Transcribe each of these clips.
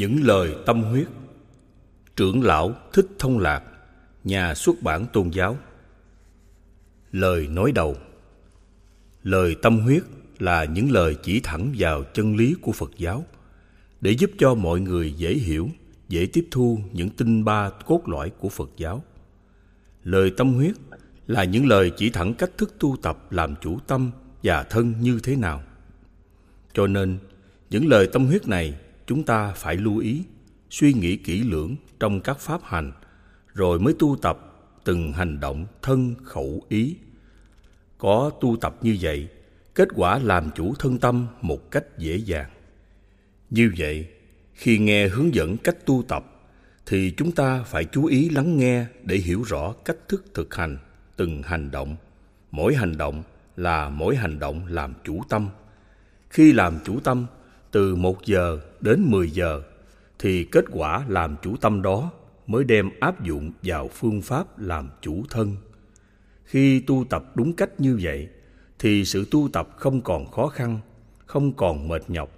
Những lời tâm huyết Trưởng lão Thích Thông Lạc Nhà xuất bản tôn giáo Lời nói đầu Lời tâm huyết là những lời chỉ thẳng vào chân lý của Phật giáo để giúp cho mọi người dễ hiểu, dễ tiếp thu những tinh ba cốt lõi của Phật giáo. Lời tâm huyết là những lời chỉ thẳng cách thức tu tập làm chủ tâm và thân như thế nào. Cho nên, những lời tâm huyết này chúng ta phải lưu ý, suy nghĩ kỹ lưỡng trong các pháp hành, rồi mới tu tập từng hành động thân khẩu ý. Có tu tập như vậy, kết quả làm chủ thân tâm một cách dễ dàng. Như vậy, khi nghe hướng dẫn cách tu tập thì chúng ta phải chú ý lắng nghe để hiểu rõ cách thức thực hành từng hành động. Mỗi hành động là mỗi hành động làm chủ tâm. Khi làm chủ tâm từ một giờ đến mười giờ thì kết quả làm chủ tâm đó mới đem áp dụng vào phương pháp làm chủ thân. Khi tu tập đúng cách như vậy thì sự tu tập không còn khó khăn, không còn mệt nhọc.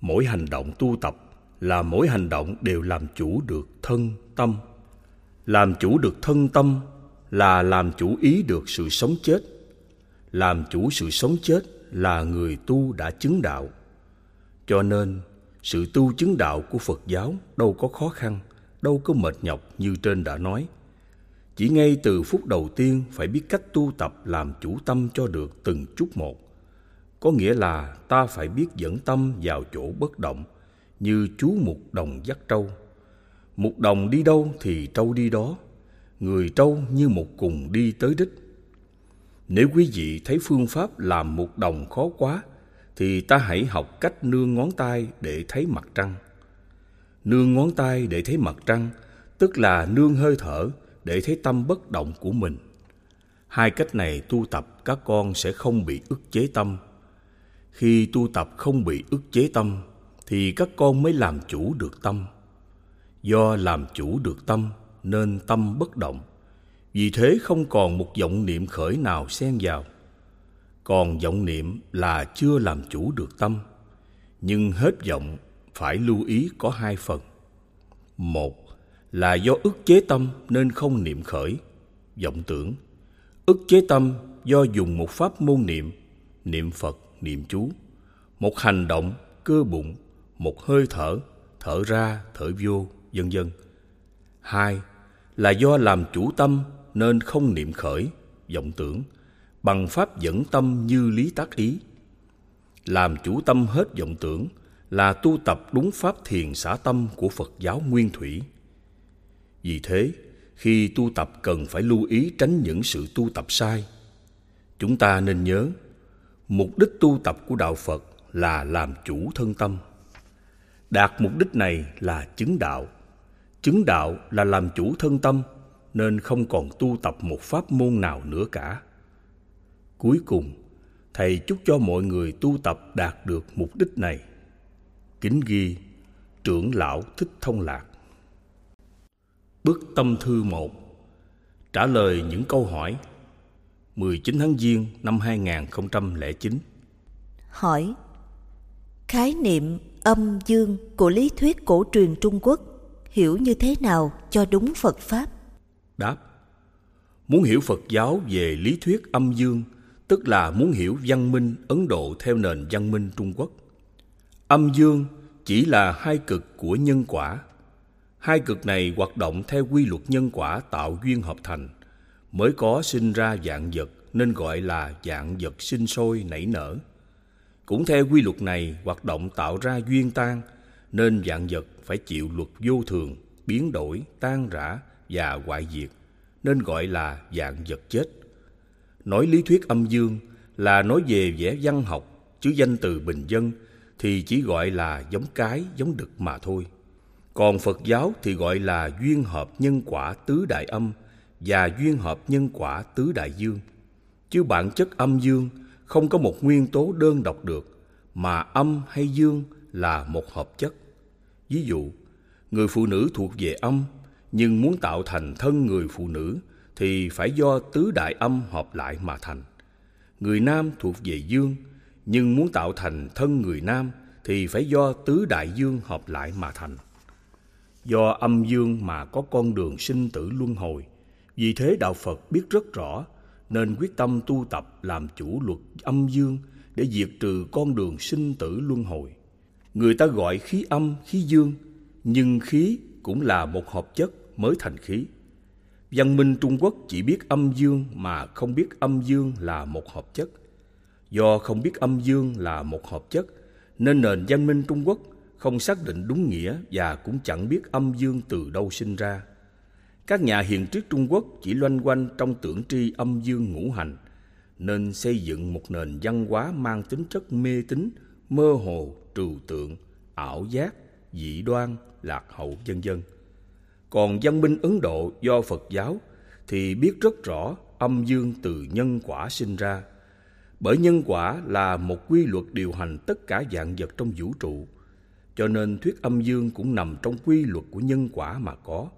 Mỗi hành động tu tập là mỗi hành động đều làm chủ được thân tâm. Làm chủ được thân tâm là làm chủ ý được sự sống chết. Làm chủ sự sống chết là người tu đã chứng đạo. Cho nên, sự tu chứng đạo của Phật giáo đâu có khó khăn, đâu có mệt nhọc như trên đã nói. Chỉ ngay từ phút đầu tiên phải biết cách tu tập làm chủ tâm cho được từng chút một. Có nghĩa là ta phải biết dẫn tâm vào chỗ bất động, như chú mục đồng dắt trâu. Mục đồng đi đâu thì trâu đi đó, người trâu như một cùng đi tới đích. Nếu quý vị thấy phương pháp làm mục đồng khó quá, thì ta hãy học cách nương ngón tay để thấy mặt trăng. Nương ngón tay để thấy mặt trăng, tức là nương hơi thở để thấy tâm bất động của mình. Hai cách này tu tập các con sẽ không bị ức chế tâm. Khi tu tập không bị ức chế tâm, thì các con mới làm chủ được tâm. Do làm chủ được tâm nên tâm bất động. Vì thế không còn một vọng niệm khởi nào xen vào. Còn vọng niệm là chưa làm chủ được tâm. Nhưng hết vọng phải lưu ý có hai phần. Một là do ức chế tâm nên không niệm khởi, vọng tưởng. Ức chế tâm do dùng một pháp môn niệm, niệm Phật, niệm chú. Một hành động, cơ bụng, một hơi thở, thở ra, thở vô, vân vân. Hai là do làm chủ tâm nên không niệm khởi, vọng tưởng, bằng pháp dẫn tâm như lý tác ý. Làm chủ tâm hết vọng tưởng là tu tập đúng pháp thiền xả tâm của Phật giáo Nguyên Thủy. Vì thế, khi tu tập cần phải lưu ý tránh những sự tu tập sai. Chúng ta nên nhớ, mục đích tu tập của đạo Phật là làm chủ thân tâm. Đạt mục đích này là chứng đạo. Chứng đạo là làm chủ thân tâm nên không còn tu tập một pháp môn nào nữa cả. Cuối cùng, thầy chúc cho mọi người tu tập đạt được mục đích này. Kính ghi, trưởng lão Thích Thông Lạc. Bức tâm thư 1 Trả lời những câu hỏi 19 tháng Giêng năm 2009 Hỏi Khái niệm âm dương của lý thuyết cổ truyền Trung Quốc hiểu như thế nào cho đúng Phật Pháp? Đáp Muốn hiểu Phật giáo về lý thuyết âm dương tức là muốn hiểu văn minh Ấn Độ theo nền văn minh Trung Quốc. Âm dương chỉ là hai cực của nhân quả Hai cực này hoạt động theo quy luật nhân quả tạo duyên hợp thành, mới có sinh ra dạng vật nên gọi là dạng vật sinh sôi nảy nở. Cũng theo quy luật này hoạt động tạo ra duyên tan, nên dạng vật phải chịu luật vô thường, biến đổi, tan rã và hoại diệt, nên gọi là dạng vật chết. Nói lý thuyết âm dương là nói về vẻ văn học, chứ danh từ bình dân thì chỉ gọi là giống cái, giống đực mà thôi. Còn Phật giáo thì gọi là duyên hợp nhân quả tứ đại âm và duyên hợp nhân quả tứ đại dương. Chứ bản chất âm dương không có một nguyên tố đơn độc được, mà âm hay dương là một hợp chất. Ví dụ, người phụ nữ thuộc về âm, nhưng muốn tạo thành thân người phụ nữ thì phải do tứ đại âm hợp lại mà thành. Người nam thuộc về dương, nhưng muốn tạo thành thân người nam thì phải do tứ đại dương hợp lại mà thành. Do âm dương mà có con đường sinh tử luân hồi. Vì thế đạo Phật biết rất rõ nên quyết tâm tu tập làm chủ luật âm dương để diệt trừ con đường sinh tử luân hồi. Người ta gọi khí âm, khí dương, nhưng khí cũng là một hợp chất mới thành khí. Văn minh Trung Quốc chỉ biết âm dương mà không biết âm dương là một hợp chất. Do không biết âm dương là một hợp chất, nên nền văn minh Trung Quốc không xác định đúng nghĩa và cũng chẳng biết âm dương từ đâu sinh ra. Các nhà hiền triết Trung Quốc chỉ loanh quanh trong tưởng tri âm dương ngũ hành, nên xây dựng một nền văn hóa mang tính chất mê tín, mơ hồ, trừu tượng, ảo giác, dị đoan, lạc hậu vân dân còn văn minh Ấn Độ do Phật giáo thì biết rất rõ âm dương từ nhân quả sinh ra. Bởi nhân quả là một quy luật điều hành tất cả dạng vật trong vũ trụ, cho nên thuyết âm dương cũng nằm trong quy luật của nhân quả mà có.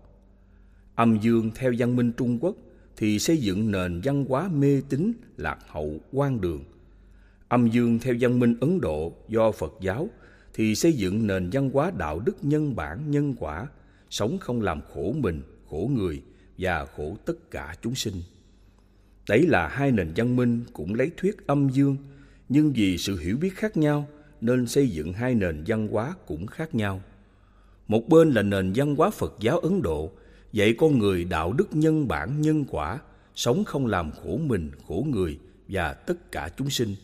Âm dương theo văn minh Trung Quốc thì xây dựng nền văn hóa mê tín, lạc hậu, quan đường. Âm dương theo văn minh Ấn Độ do Phật giáo thì xây dựng nền văn hóa đạo đức nhân bản, nhân quả, sống không làm khổ mình, khổ người và khổ tất cả chúng sinh. Đấy là hai nền văn minh cũng lấy thuyết âm dương, nhưng vì sự hiểu biết khác nhau nên xây dựng hai nền văn hóa cũng khác nhau. Một bên là nền văn hóa Phật giáo Ấn Độ, dạy con người đạo đức nhân bản nhân quả, sống không làm khổ mình, khổ người và tất cả chúng sinh,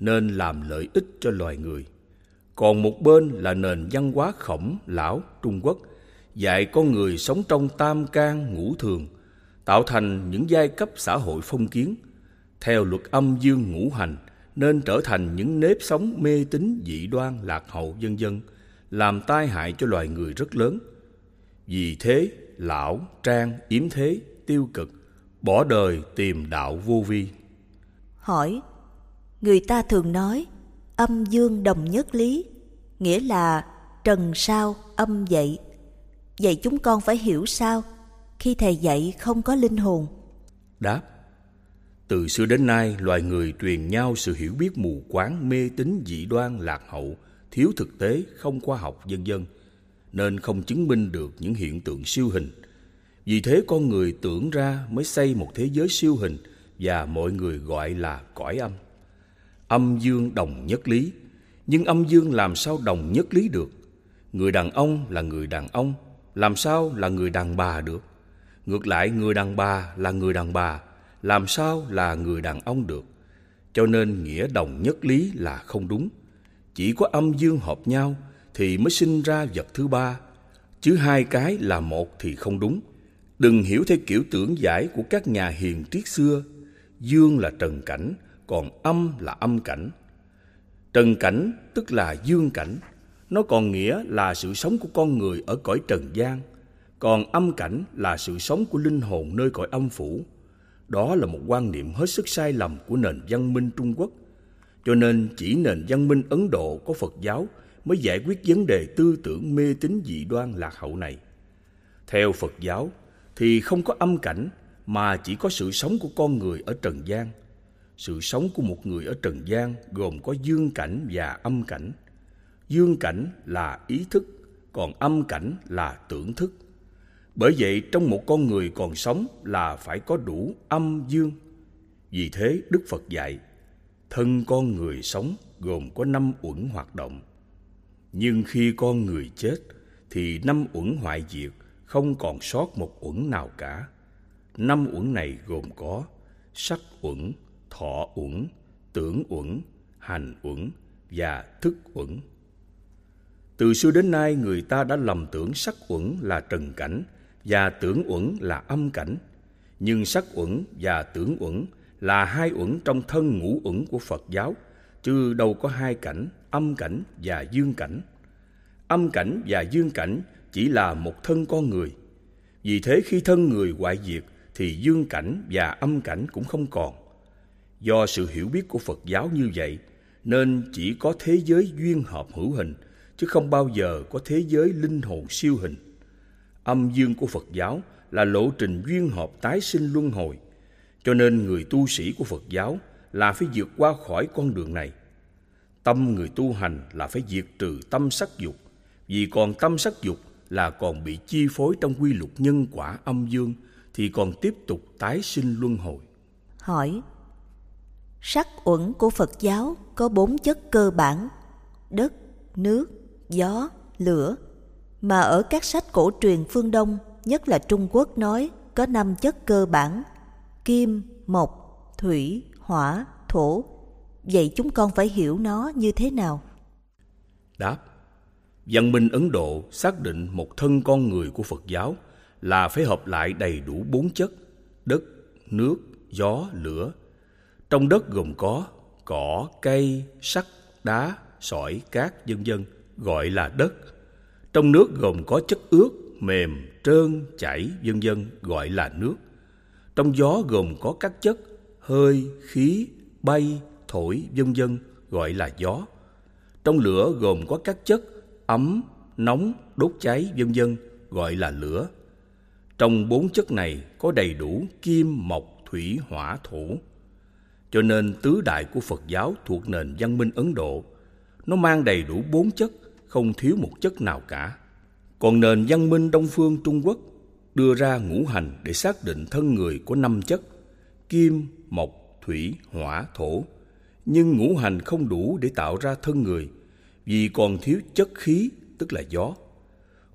nên làm lợi ích cho loài người. Còn một bên là nền văn hóa khổng, lão, Trung Quốc, dạy con người sống trong tam can ngũ thường, tạo thành những giai cấp xã hội phong kiến, theo luật âm dương ngũ hành nên trở thành những nếp sống mê tín dị đoan lạc hậu vân dân làm tai hại cho loài người rất lớn. Vì thế, lão, trang, yếm thế, tiêu cực, bỏ đời tìm đạo vô vi. Hỏi, người ta thường nói âm dương đồng nhất lý, nghĩa là trần sao âm dậy. Vậy chúng con phải hiểu sao khi thầy dạy không có linh hồn? Đáp, từ xưa đến nay loài người truyền nhau sự hiểu biết mù quáng, mê tín dị đoan, lạc hậu, thiếu thực tế, không khoa học vân vân nên không chứng minh được những hiện tượng siêu hình. Vì thế con người tưởng ra mới xây một thế giới siêu hình và mọi người gọi là cõi âm. Âm dương đồng nhất lý, nhưng âm dương làm sao đồng nhất lý được? Người đàn ông là người đàn ông, làm sao là người đàn bà được? Ngược lại người đàn bà là người đàn bà, làm sao là người đàn ông được? Cho nên nghĩa đồng nhất lý là không đúng. Chỉ có âm dương hợp nhau thì mới sinh ra vật thứ ba, chứ hai cái là một thì không đúng. Đừng hiểu theo kiểu tưởng giải của các nhà hiền triết xưa, dương là trần cảnh, còn âm là âm cảnh. Trần cảnh tức là dương cảnh, nó còn nghĩa là sự sống của con người ở cõi trần gian, còn âm cảnh là sự sống của linh hồn nơi cõi âm phủ. Đó là một quan niệm hết sức sai lầm của nền văn minh Trung Quốc. Cho nên chỉ nền văn minh Ấn Độ có Phật giáo mới giải quyết vấn đề tư tưởng mê tín dị đoan lạc hậu này. Theo Phật giáo thì không có âm cảnh mà chỉ có sự sống của con người ở trần gian. Sự sống của một người ở trần gian gồm có dương cảnh và âm cảnh. Dương cảnh là ý thức, còn âm cảnh là tưởng thức. Bởi vậy trong một con người còn sống là phải có đủ âm dương. Vì thế Đức Phật dạy, thân con người sống gồm có năm uẩn hoạt động. Nhưng khi con người chết thì năm uẩn hoại diệt, không còn sót một uẩn nào cả. Năm uẩn này gồm có sắc uẩn, thọ uẩn, tưởng uẩn, hành uẩn và thức uẩn. Từ xưa đến nay người ta đã lầm tưởng sắc uẩn là trần cảnh và tưởng uẩn là âm cảnh. Nhưng sắc uẩn và tưởng uẩn là hai uẩn trong thân ngũ uẩn của Phật giáo, chứ đâu có hai cảnh, âm cảnh và dương cảnh. Âm cảnh và dương cảnh chỉ là một thân con người. Vì thế khi thân người hoại diệt thì dương cảnh và âm cảnh cũng không còn. Do sự hiểu biết của Phật giáo như vậy nên chỉ có thế giới duyên hợp hữu hình chứ không bao giờ có thế giới linh hồn siêu hình. Âm dương của Phật giáo là lộ trình duyên hợp tái sinh luân hồi. Cho nên người tu sĩ của Phật giáo là phải vượt qua khỏi con đường này. Tâm người tu hành là phải diệt trừ tâm sắc dục, vì còn tâm sắc dục là còn bị chi phối trong quy luật nhân quả âm dương thì còn tiếp tục tái sinh luân hồi. Hỏi Sắc uẩn của Phật giáo có bốn chất cơ bản Đất, nước, gió, lửa Mà ở các sách cổ truyền phương Đông, nhất là Trung Quốc nói có năm chất cơ bản Kim, mộc, thủy, hỏa, thổ Vậy chúng con phải hiểu nó như thế nào? Đáp Văn minh Ấn Độ xác định một thân con người của Phật giáo là phải hợp lại đầy đủ bốn chất đất, nước, gió, lửa. Trong đất gồm có cỏ, cây, sắt, đá, sỏi, cát, vân vân gọi là đất. Trong nước gồm có chất ướt, mềm, trơn, chảy, vân vân gọi là nước. Trong gió gồm có các chất hơi, khí, bay, thổi, vân vân gọi là gió. Trong lửa gồm có các chất ấm, nóng, đốt cháy, vân vân gọi là lửa. Trong bốn chất này có đầy đủ kim, mộc, thủy, hỏa, thổ. Cho nên tứ đại của Phật giáo thuộc nền văn minh Ấn Độ, nó mang đầy đủ bốn chất, không thiếu một chất nào cả. Còn nền văn minh Đông phương Trung Quốc đưa ra ngũ hành để xác định thân người có năm chất, kim, mộc, thủy, hỏa, thổ. Nhưng ngũ hành không đủ để tạo ra thân người, vì còn thiếu chất khí, tức là gió.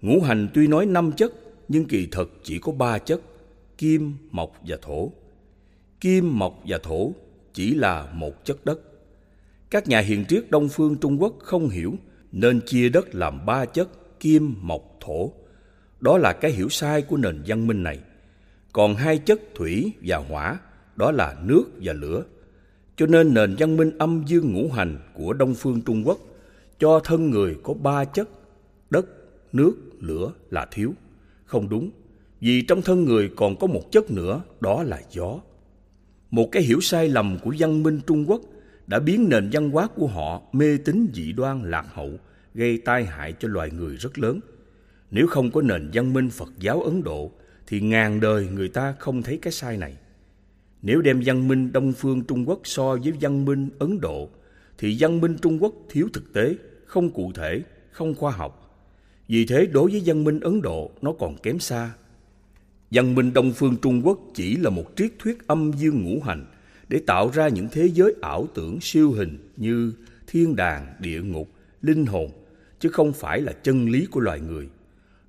Ngũ hành tuy nói năm chất, nhưng kỳ thực chỉ có ba chất, kim, mộc và thổ. Kim, mộc và thổ chỉ là một chất đất. Các nhà hiền triết Đông phương Trung Quốc không hiểu nên chia đất làm ba chất kim, mộc, thổ. Đó là cái hiểu sai của nền văn minh này. Còn hai chất thủy và hỏa, đó là nước và lửa. Cho nên nền văn minh âm dương ngũ hành của Đông phương Trung Quốc cho thân người có ba chất đất, nước, lửa là thiếu. Không đúng, vì trong thân người còn có một chất nữa, đó là gió. Một cái hiểu sai lầm của văn minh Trung Quốc đã biến nền văn hóa của họ mê tín dị đoan lạc hậu, gây tai hại cho loài người rất lớn. Nếu không có nền văn minh Phật giáo Ấn Độ, thì ngàn đời người ta không thấy cái sai này. Nếu đem văn minh Đông phương Trung Quốc so với văn minh Ấn Độ, thì văn minh Trung Quốc thiếu thực tế, không cụ thể, không khoa học. Vì thế đối với văn minh Ấn Độ nó còn kém xa. Văn minh Đông phương Trung Quốc chỉ là một triết thuyết âm dương ngũ hành để tạo ra những thế giới ảo tưởng siêu hình như thiên đàng, địa ngục, linh hồn, chứ không phải là chân lý của loài người.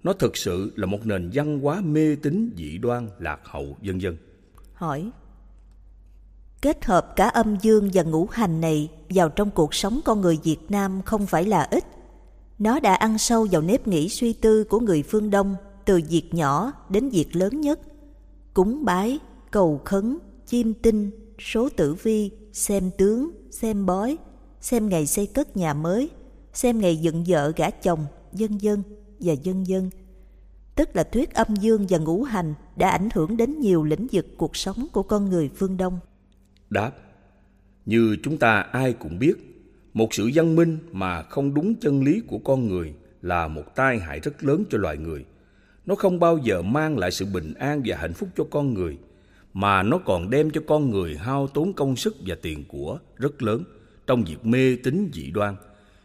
Nó thực sự là một nền văn hóa mê tín dị đoan, lạc hậu, vân vân. Hỏi Kết hợp cả âm dương và ngũ hành này vào trong cuộc sống con người Việt Nam không phải là ít. Nó đã ăn sâu vào nếp nghĩ suy tư của người phương Đông từ việc nhỏ đến việc lớn nhất. Cúng bái, cầu khấn, chiêm tinh, số tử vi, xem tướng, xem bói, xem ngày xây cất nhà mới, xem ngày dựng vợ gả chồng, dân dân và dân dân. Tức là thuyết âm dương và ngũ hành đã ảnh hưởng đến nhiều lĩnh vực cuộc sống của con người phương Đông. Đáp Như chúng ta ai cũng biết Một sự văn minh mà không đúng chân lý của con người Là một tai hại rất lớn cho loài người Nó không bao giờ mang lại sự bình an và hạnh phúc cho con người mà nó còn đem cho con người hao tốn công sức và tiền của rất lớn Trong việc mê tín dị đoan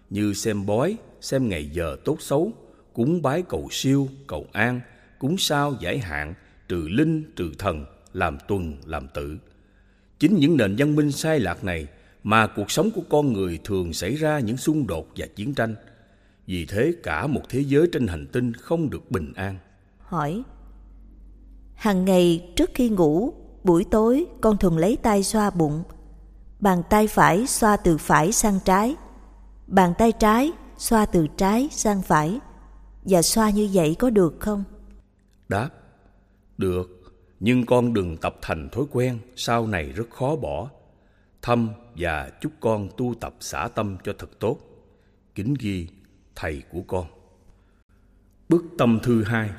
Như xem bói, xem ngày giờ tốt xấu Cúng bái cầu siêu, cầu an Cúng sao giải hạn, trừ linh, trừ thần Làm tuần, làm tự Chính những nền văn minh sai lạc này mà cuộc sống của con người thường xảy ra những xung đột và chiến tranh. Vì thế cả một thế giới trên hành tinh không được bình an. Hỏi Hằng ngày trước khi ngủ, buổi tối, con thường lấy tay xoa bụng. Bàn tay phải xoa từ phải sang trái. Bàn tay trái xoa từ trái sang phải. Và xoa như vậy có được không? Đáp, Được, nhưng con đừng tập thành thói quen, sau này rất khó bỏ thăm và chúc con tu tập xả tâm cho thật tốt kính ghi, thầy của con bức tâm thư 2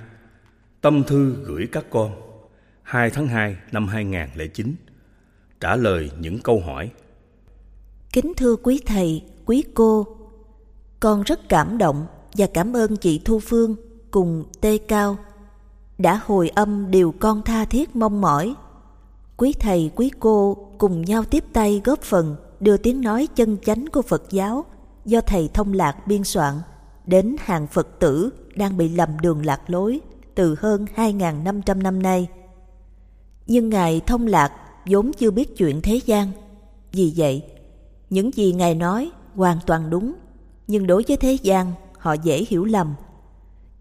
tâm thư gửi các con 2 tháng 2 năm 2009 trả lời những câu hỏi. Kính thưa quý thầy, quý cô, con rất cảm động và cảm ơn chị thu phương cùng tê cao đã hồi âm điều con tha thiết mong mỏi. Quý thầy, quý cô cùng nhau tiếp tay góp phần đưa tiếng nói chân chánh của Phật giáo do thầy Thông Lạc biên soạn đến hàng Phật tử đang bị lầm đường lạc lối từ hơn 2.500 năm nay. Nhưng Ngài Thông Lạc vốn chưa biết chuyện thế gian. Vì vậy, những gì Ngài nói hoàn toàn đúng, nhưng đối với thế gian họ dễ hiểu lầm.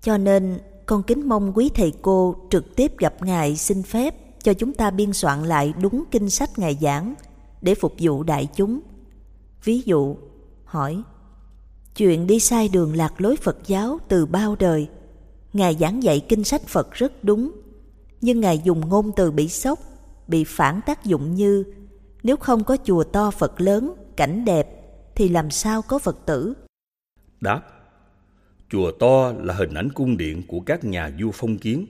Cho nên con kính mong quý thầy cô trực tiếp gặp Ngài xin phép cho chúng ta biên soạn lại đúng kinh sách Ngài giảng để phục vụ đại chúng. Ví dụ, hỏi, chuyện đi sai đường lạc lối Phật giáo từ bao đời, Ngài giảng dạy kinh sách Phật rất đúng, nhưng Ngài dùng ngôn từ bị sốc, bị phản tác dụng như nếu không có chùa to Phật lớn, cảnh đẹp, thì làm sao có Phật tử? Đáp Chùa to là hình ảnh cung điện của các nhà vua phong kiến,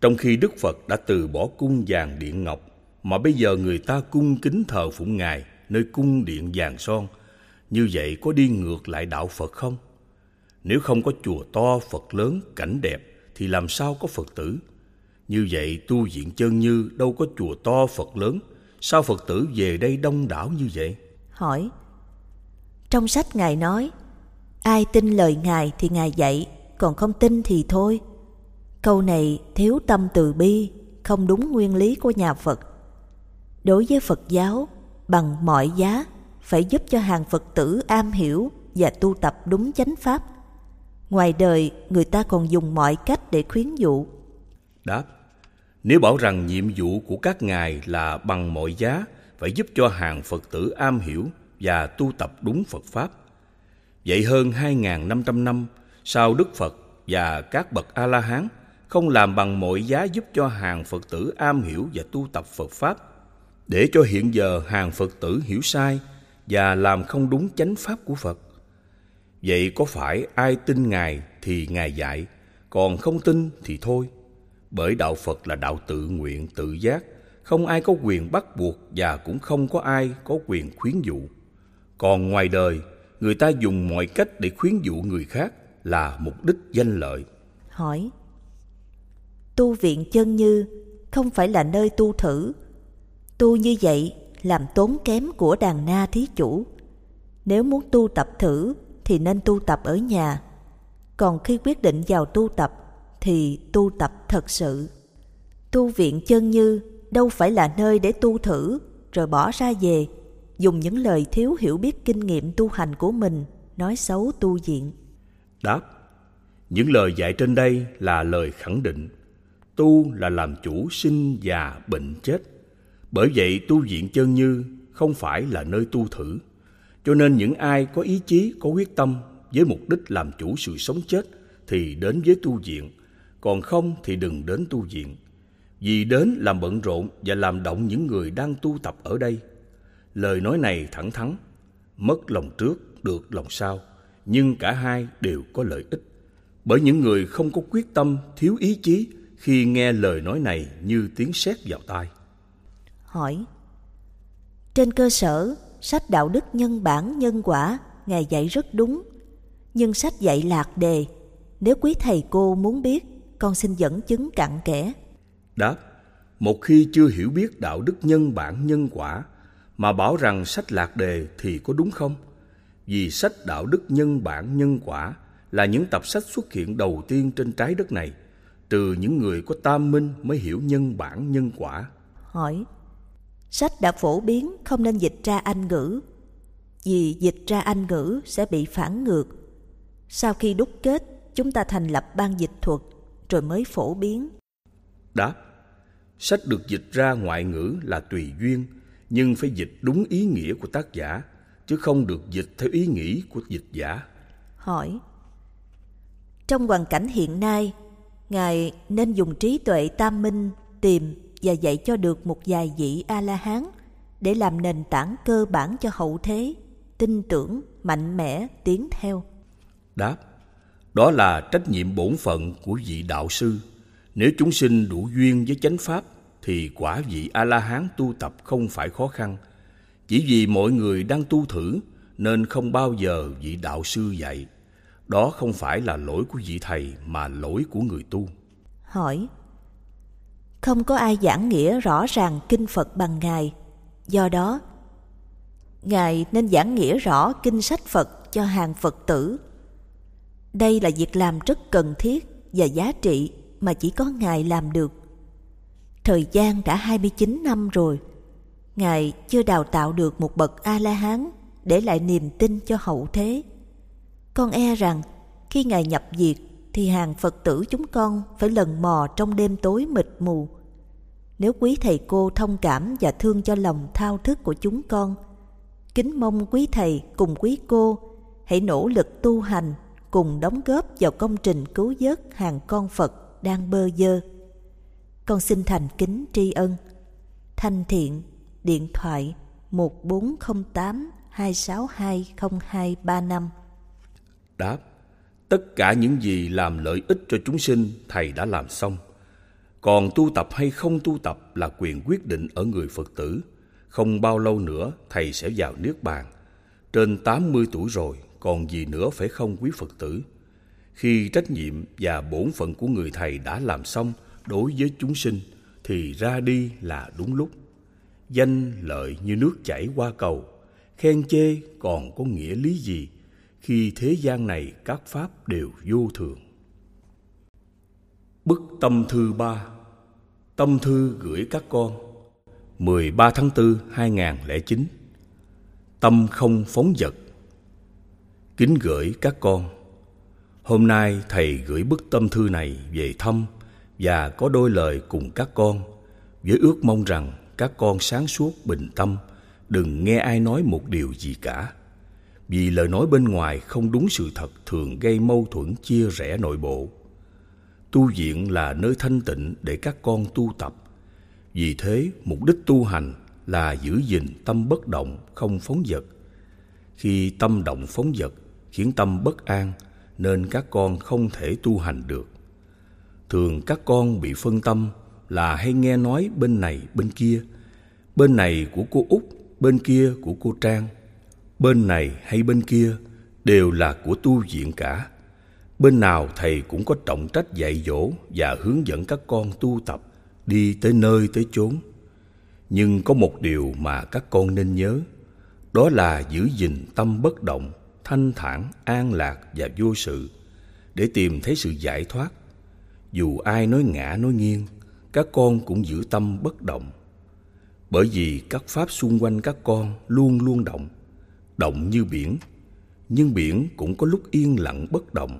trong khi Đức Phật đã từ bỏ cung vàng điện ngọc, mà bây giờ người ta cung kính thờ phụng Ngài nơi cung điện vàng son. Như vậy có đi ngược lại đạo Phật không? Nếu không có chùa to, Phật lớn, cảnh đẹp, thì làm sao có Phật tử? Như vậy tu viện chân như đâu có chùa to, Phật lớn, sao Phật tử về đây đông đảo như vậy? Hỏi, trong sách Ngài nói, ai tin lời Ngài thì Ngài dạy, còn không tin thì thôi. Câu này thiếu tâm từ bi, không đúng nguyên lý của nhà Phật. Đối với Phật giáo, bằng mọi giá phải giúp cho hàng Phật tử am hiểu và tu tập đúng chánh pháp. Ngoài đời, người ta còn dùng mọi cách để khuyến dụ. Đáp, nếu bảo rằng nhiệm vụ của các ngài là bằng mọi giá phải giúp cho hàng Phật tử am hiểu và tu tập đúng Phật Pháp. Vậy hơn 2.500 năm sau Đức Phật và các bậc A-la-hán không làm bằng mọi giá giúp cho hàng Phật tử am hiểu và tu tập Phật Pháp, để cho hiện giờ hàng Phật tử hiểu sai và làm không đúng chánh Pháp của Phật. Vậy có phải ai tin Ngài thì Ngài dạy, còn không tin thì thôi. Bởi đạo Phật là đạo tự nguyện, tự giác, không ai có quyền bắt buộc và cũng không có ai có quyền khuyến dụ. Còn ngoài đời, người ta dùng mọi cách để khuyến dụ người khác là mục đích danh lợi. Hỏi Tu viện chân như không phải là nơi tu thử. Tu như vậy làm tốn kém của đàn na thí chủ. Nếu muốn tu tập thử thì nên tu tập ở nhà. Còn khi quyết định vào tu tập thì tu tập thật sự. Tu viện chân như đâu phải là nơi để tu thử rồi bỏ ra về, dùng những lời thiếu hiểu biết kinh nghiệm tu hành của mình nói xấu tu viện. Đáp, những lời dạy trên đây là lời khẳng định. Tu là làm chủ sinh già bệnh chết. Bởi vậy tu viện chân như không phải là nơi tu thử. Cho nên những ai có ý chí có quyết tâm với mục đích làm chủ sự sống chết thì đến với tu viện còn không thì đừng đến tu viện vì đến làm bận rộn và làm động những người đang tu tập ở đây lời nói này thẳng thắn mất lòng trước được lòng sau nhưng cả hai đều có lợi ích bởi những người không có quyết tâm thiếu ý chí khi nghe lời nói này như tiếng sét vào tai. Hỏi Trên cơ sở, sách đạo đức nhân bản nhân quả Ngài dạy rất đúng. Nhưng sách dạy lạc đề, nếu quý thầy cô muốn biết, con xin dẫn chứng cặn kẽ. Đáp, một khi chưa hiểu biết đạo đức nhân bản nhân quả, mà bảo rằng sách lạc đề thì có đúng không? Vì sách đạo đức nhân bản nhân quả là những tập sách xuất hiện đầu tiên trên trái đất này – trừ những người có tam minh mới hiểu nhân bản nhân quả. Hỏi, sách đã phổ biến không nên dịch ra Anh ngữ, vì dịch ra Anh ngữ sẽ bị phản ngược. Sau khi đúc kết, chúng ta thành lập ban dịch thuật rồi mới phổ biến. Đáp, sách được dịch ra ngoại ngữ là tùy duyên, nhưng phải dịch đúng ý nghĩa của tác giả, chứ không được dịch theo ý nghĩ của dịch giả. Hỏi, trong hoàn cảnh hiện nay, Ngài nên dùng trí tuệ tam minh tìm và dạy cho được một vài vị A-la-hán để làm nền tảng cơ bản cho hậu thế, tin tưởng, mạnh mẽ, tiến theo. Đáp, đó là trách nhiệm bổn phận của vị đạo sư. Nếu chúng sinh đủ duyên với chánh pháp, thì quả vị A-la-hán tu tập không phải khó khăn. Chỉ vì mọi người đang tu thử, nên không bao giờ vị đạo sư dạy. Đó không phải là lỗi của vị thầy mà lỗi của người tu. Hỏi Không có ai giảng nghĩa rõ ràng kinh Phật bằng Ngài. Do đó, Ngài nên giảng nghĩa rõ kinh sách Phật cho hàng Phật tử. Đây là việc làm rất cần thiết và giá trị mà chỉ có Ngài làm được. Thời gian đã 29 năm rồi, Ngài chưa đào tạo được một bậc A-la-hán để lại niềm tin cho hậu thế. Con e rằng khi Ngài nhập diệt thì hàng Phật tử chúng con phải lần mò trong đêm tối mịt mù. Nếu quý thầy cô thông cảm và thương cho lòng thao thức của chúng con, kính mong quý thầy cùng quý cô hãy nỗ lực tu hành cùng đóng góp vào công trình cứu vớt hàng con Phật đang bơ vơ. Con xin thành kính tri ân. Thanh thiện, điện thoại 1408 262 0235 Đáp Tất cả những gì làm lợi ích cho chúng sinh Thầy đã làm xong Còn tu tập hay không tu tập là quyền quyết định ở người Phật tử Không bao lâu nữa Thầy sẽ vào Niết Bàn Trên 80 tuổi rồi còn gì nữa phải không quý Phật tử? Khi trách nhiệm và bổn phận của người Thầy đã làm xong Đối với chúng sinh, Thì ra đi là đúng lúc. Danh lợi như nước chảy qua cầu, Khen chê còn có nghĩa lý gì? Khi thế gian này các pháp đều vô thường. Bức tâm thư ba. Tâm thư gửi các con. 13 tháng 4 2009 Tâm không phóng vật. Kính gửi các con Hôm nay thầy gửi bức tâm thư này về thăm và có đôi lời cùng các con với ước mong rằng các con sáng suốt bình tâm đừng nghe ai nói một điều gì cả vì lời nói bên ngoài không đúng sự thật thường gây mâu thuẫn chia rẽ nội bộ. Tu viện là nơi thanh tịnh để các con tu tập. Vì thế, mục đích tu hành là giữ gìn tâm bất động, không phóng dật. Khi tâm động phóng dật, khiến tâm bất an, nên các con không thể tu hành được. Thường các con bị phân tâm là hay nghe nói bên này bên kia, bên này của cô Út, bên kia của cô Trang, bên này hay bên kia đều là của tu viện cả. Bên nào thầy cũng có trọng trách dạy dỗ và hướng dẫn các con tu tập đi tới nơi tới chốn. Nhưng có một điều mà các con nên nhớ đó là giữ gìn tâm bất động thanh thản, an lạc và vô sự để tìm thấy sự giải thoát. Dù ai nói ngã, nói nghiêng, các con cũng giữ tâm bất động. Bởi vì các pháp xung quanh các con luôn luôn động động như biển, nhưng biển cũng có lúc yên lặng bất động.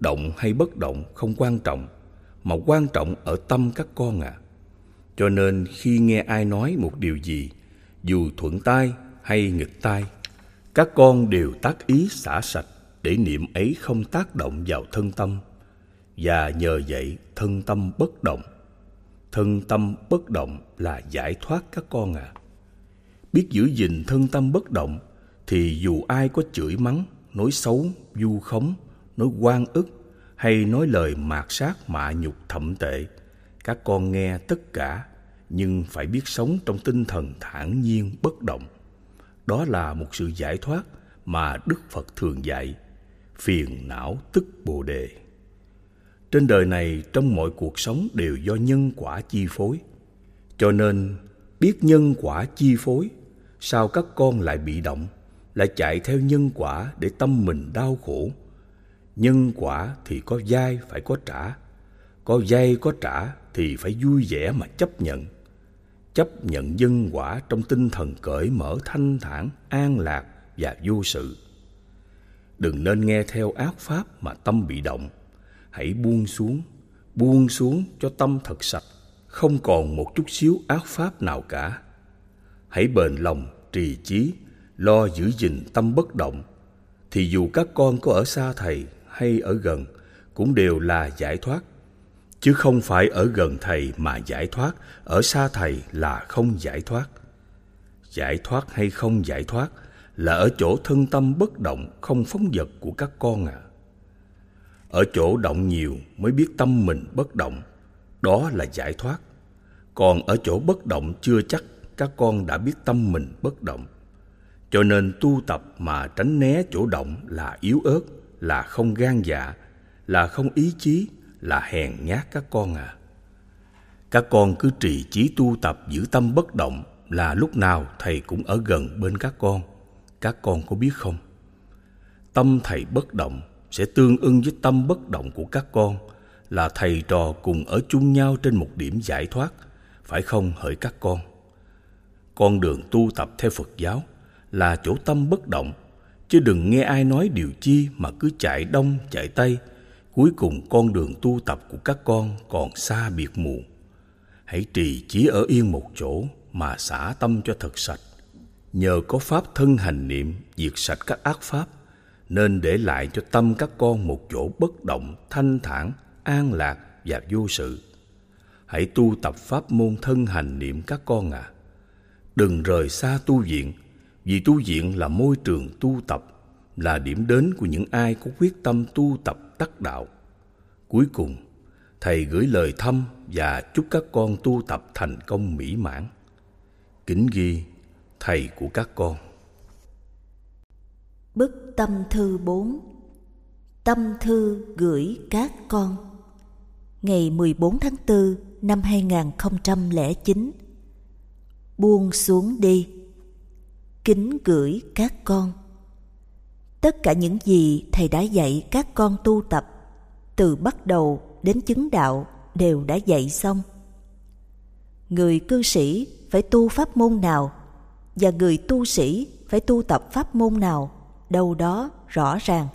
Động hay bất động không quan trọng, mà quan trọng ở tâm các con ạ. À. cho nên khi nghe ai nói một điều gì, dù thuận tai hay nghịch tai các con đều tác ý xả sạch để niệm ấy không tác động vào thân tâm và nhờ vậy thân tâm bất động thân tâm bất động là giải thoát các con ạ à. biết giữ gìn thân tâm bất động thì dù ai có chửi mắng, nói xấu, du khống, nói quan ức hay nói lời mạt sát mạ nhục thậm tệ, các con nghe tất cả nhưng phải biết sống trong tinh thần thản nhiên bất động. Đó là một sự giải thoát mà Đức Phật thường dạy, phiền não tức Bồ đề. Trên đời này trong mọi cuộc sống đều do nhân quả chi phối. Cho nên biết nhân quả chi phối, sao các con lại bị động? lại chạy theo nhân quả để tâm mình đau khổ. Nhân quả thì có dai phải có trả, có dây có trả thì phải vui vẻ mà chấp nhận. Chấp nhận dân quả trong tinh thần cởi mở thanh thản, an lạc và vô sự. Đừng nên nghe theo ác pháp mà tâm bị động. Hãy buông xuống, buông xuống cho tâm thật sạch, không còn một chút xíu ác pháp nào cả. Hãy bền lòng, trì chí, lo giữ gìn tâm bất động thì dù các con có ở xa thầy hay ở gần cũng đều là giải thoát chứ không phải ở gần thầy mà giải thoát ở xa thầy là không giải thoát. Giải thoát hay không giải thoát là ở chỗ thân tâm bất động không phóng vật của các con à ở chỗ động nhiều mới biết tâm mình bất động đó là giải thoát. Còn ở chỗ bất động chưa chắc các con đã biết tâm mình bất động. Cho nên tu tập mà tránh né chỗ động là yếu ớt, là không gan dạ, là không ý chí, là hèn nhát các con à. Các con cứ trì chí tu tập giữ tâm bất động là lúc nào thầy cũng ở gần bên các con. Các con có biết không? Tâm thầy bất động sẽ tương ưng với tâm bất động của các con, là thầy trò cùng ở chung nhau trên một điểm giải thoát, phải không hỡi các con? Con đường tu tập theo phật giáo là chỗ tâm bất động, chứ đừng nghe ai nói điều chi mà cứ chạy đông, chạy tây cuối cùng con đường tu tập của các con còn xa biệt mù. Hãy trì chí ở yên một chỗ mà xả tâm cho thật sạch. Nhờ có pháp thân hành niệm diệt sạch các ác pháp, nên để lại cho tâm các con một chỗ bất động, thanh thản, an lạc và vô sự. Hãy tu tập pháp môn thân hành niệm các con à đừng rời xa tu viện, vì tu viện là môi trường tu tập, là điểm đến của những ai có quyết tâm tu tập đắc đạo. Cuối cùng, thầy gửi lời thăm và chúc các con tu tập thành công mỹ mãn. Kính ghi, thầy của các con. Bức tâm thư 4 Tâm thư gửi các con. Ngày 14 tháng 4 năm 2009 Buông xuống đi. Kính gửi các con. Tất cả những gì Thầy đã dạy các con tu tập Từ bắt đầu đến chứng đạo đều đã dạy xong Người cư sĩ phải tu pháp môn nào Và người tu sĩ phải tu tập pháp môn nào đâu đó rõ ràng.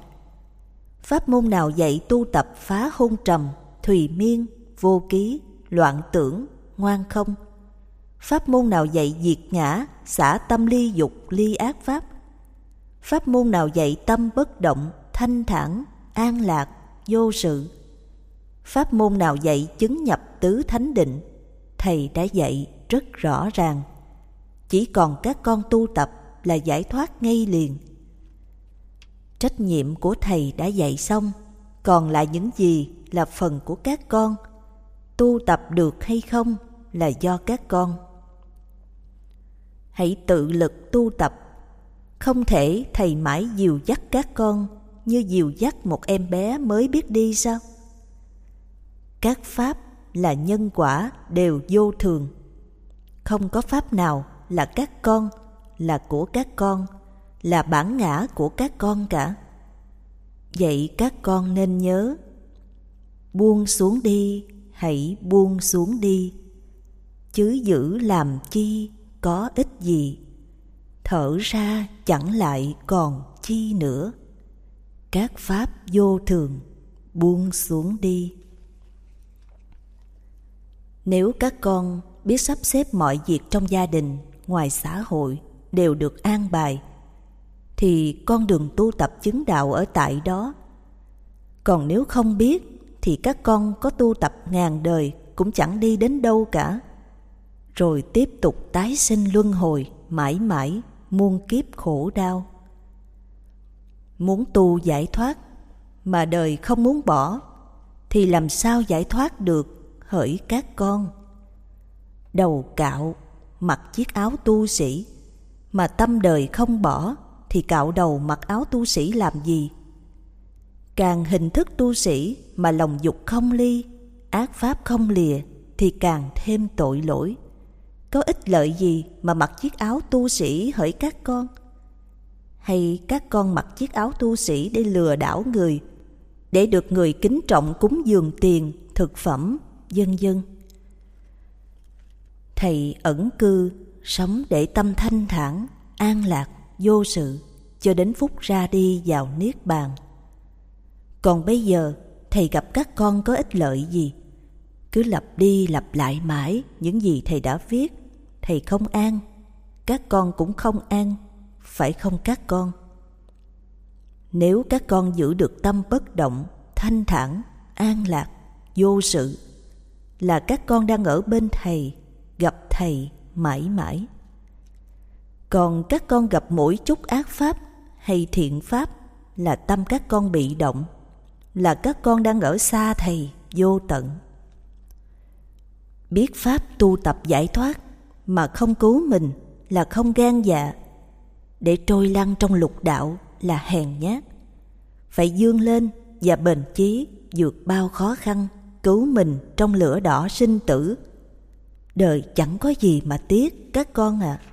Pháp môn nào dạy tu tập phá hôn trầm, thùy miên, vô ký, loạn tưởng, ngoan không? Pháp môn nào dạy diệt ngã, xả tâm ly dục, ly ác pháp? Pháp môn nào dạy tâm bất động, thanh thản, an lạc, vô sự? Pháp môn nào dạy chứng nhập tứ thánh định? Thầy đã dạy rất rõ ràng. Chỉ còn các con tu tập là giải thoát ngay liền trách nhiệm của thầy đã dạy xong còn lại những gì là phần của các con tu tập được hay không là do các con hãy tự lực tu tập không thể thầy mãi dìu dắt các con như dìu dắt một em bé mới biết đi sao? Các pháp là nhân quả đều vô thường. Không có pháp nào là các con, là của các con, là bản ngã của các con cả. Vậy các con nên nhớ, buông xuống đi, hãy buông xuống đi. Chứ giữ làm chi có ích gì thở ra chẳng lại còn chi nữa các pháp vô thường buông xuống đi nếu các con biết sắp xếp mọi việc trong gia đình, ngoài xã hội đều được an bài, thì con đường tu tập chứng đạo ở tại đó. Còn nếu không biết, thì các con có tu tập ngàn đời cũng chẳng đi đến đâu cả. Rồi tiếp tục tái sinh luân hồi mãi mãi muôn kiếp khổ đau. Muốn tu giải thoát mà đời không muốn bỏ thì làm sao giải thoát được hỡi các con. Đầu cạo, mặc chiếc áo tu sĩ mà tâm đời không bỏ thì cạo đầu mặc áo tu sĩ làm gì? Càng hình thức tu sĩ mà lòng dục không ly, ác pháp không lìa thì càng thêm tội lỗi. Có ích lợi gì mà mặc chiếc áo tu sĩ hỡi các con? Hay các con mặc chiếc áo tu sĩ để lừa đảo người, để được người kính trọng cúng dường tiền, thực phẩm, dân dân. Thầy ẩn cư, sống để tâm thanh thản, an lạc, vô sự cho đến phút ra đi vào niết bàn. Còn bây giờ, thầy gặp các con có ích lợi gì? Cứ lặp đi lặp lại mãi những gì thầy đã viết, thầy không an, các con cũng không an, phải không các con? Nếu các con giữ được tâm bất động, thanh thản, an lạc, vô sự, là các con đang ở bên thầy, gặp thầy mãi mãi. Còn các con gặp mỗi chút ác pháp hay thiện pháp là tâm các con bị động, là các con đang ở xa thầy vô tận. Biết pháp tu tập giải thoát mà không cứu mình là không gan dạ, để trôi lăn trong lục đạo là hèn nhát. Phải dương lên và bền chí vượt bao khó khăn cứu mình trong lửa đỏ sinh tử đời chẳng có gì mà tiếc các con ạ. À.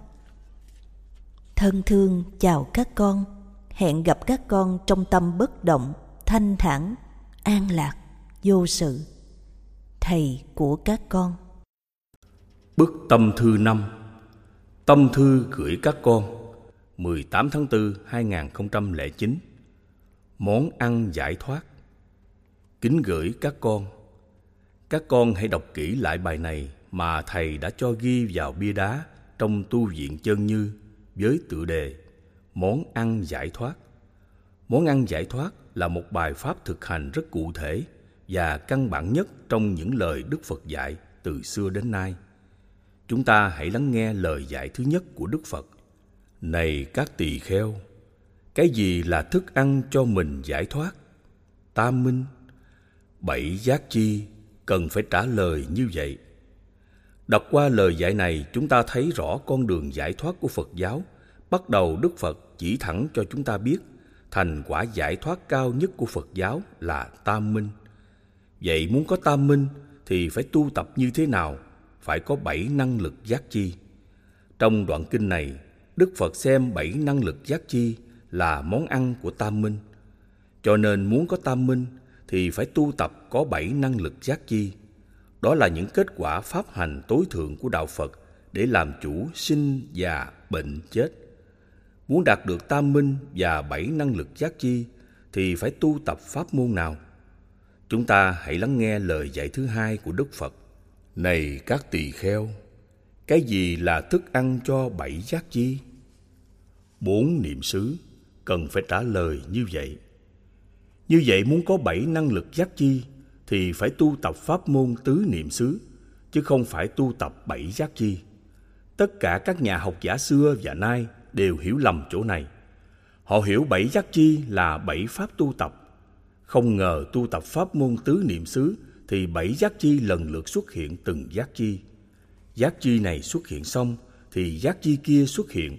Thân thương chào các con, hẹn gặp các con trong tâm bất động, thanh thản, an lạc, vô sự. Thầy của các con. Bức tâm thư năm Tâm thư gửi các con 18 tháng 4 2009 Món ăn giải thoát Kính gửi các con Các con hãy đọc kỹ lại bài này mà Thầy đã cho ghi vào bia đá trong tu viện chân như với tựa đề Món ăn giải thoát. Món ăn giải thoát là một bài pháp thực hành rất cụ thể và căn bản nhất trong những lời Đức Phật dạy từ xưa đến nay. Chúng ta hãy lắng nghe lời dạy thứ nhất của Đức Phật. Này các tỳ kheo, cái gì là thức ăn cho mình giải thoát? Tam minh, bảy giác chi cần phải trả lời như vậy. Đọc qua lời dạy này, chúng ta thấy rõ con đường giải thoát của Phật giáo. Bắt đầu Đức Phật chỉ thẳng cho chúng ta biết thành quả giải thoát cao nhất của Phật giáo là tam minh. Vậy muốn có tam minh thì phải tu tập như thế nào? Phải có bảy năng lực giác chi. Trong đoạn kinh này, Đức Phật xem bảy năng lực giác chi là món ăn của tam minh. Cho nên muốn có tam minh thì phải tu tập có bảy năng lực giác chi. Đó là những kết quả pháp hành tối thượng của Đạo Phật để làm chủ sinh, già, bệnh, chết. Muốn đạt được tam minh và bảy năng lực giác chi thì phải tu tập pháp môn nào? Chúng ta hãy lắng nghe lời dạy thứ hai của Đức Phật. Này các tỳ kheo, cái gì là thức ăn cho bảy giác chi? Bốn niệm xứ cần phải trả lời như vậy. Như vậy muốn có bảy năng lực giác chi thì phải tu tập pháp môn tứ niệm xứ, chứ không phải tu tập bảy giác chi. Tất cả các nhà học giả xưa và nay đều hiểu lầm chỗ này. Họ hiểu bảy giác chi là bảy pháp tu tập. Không ngờ tu tập pháp môn tứ niệm xứ thì bảy giác chi lần lượt xuất hiện từng giác chi. Giác chi này xuất hiện xong thì giác chi kia xuất hiện.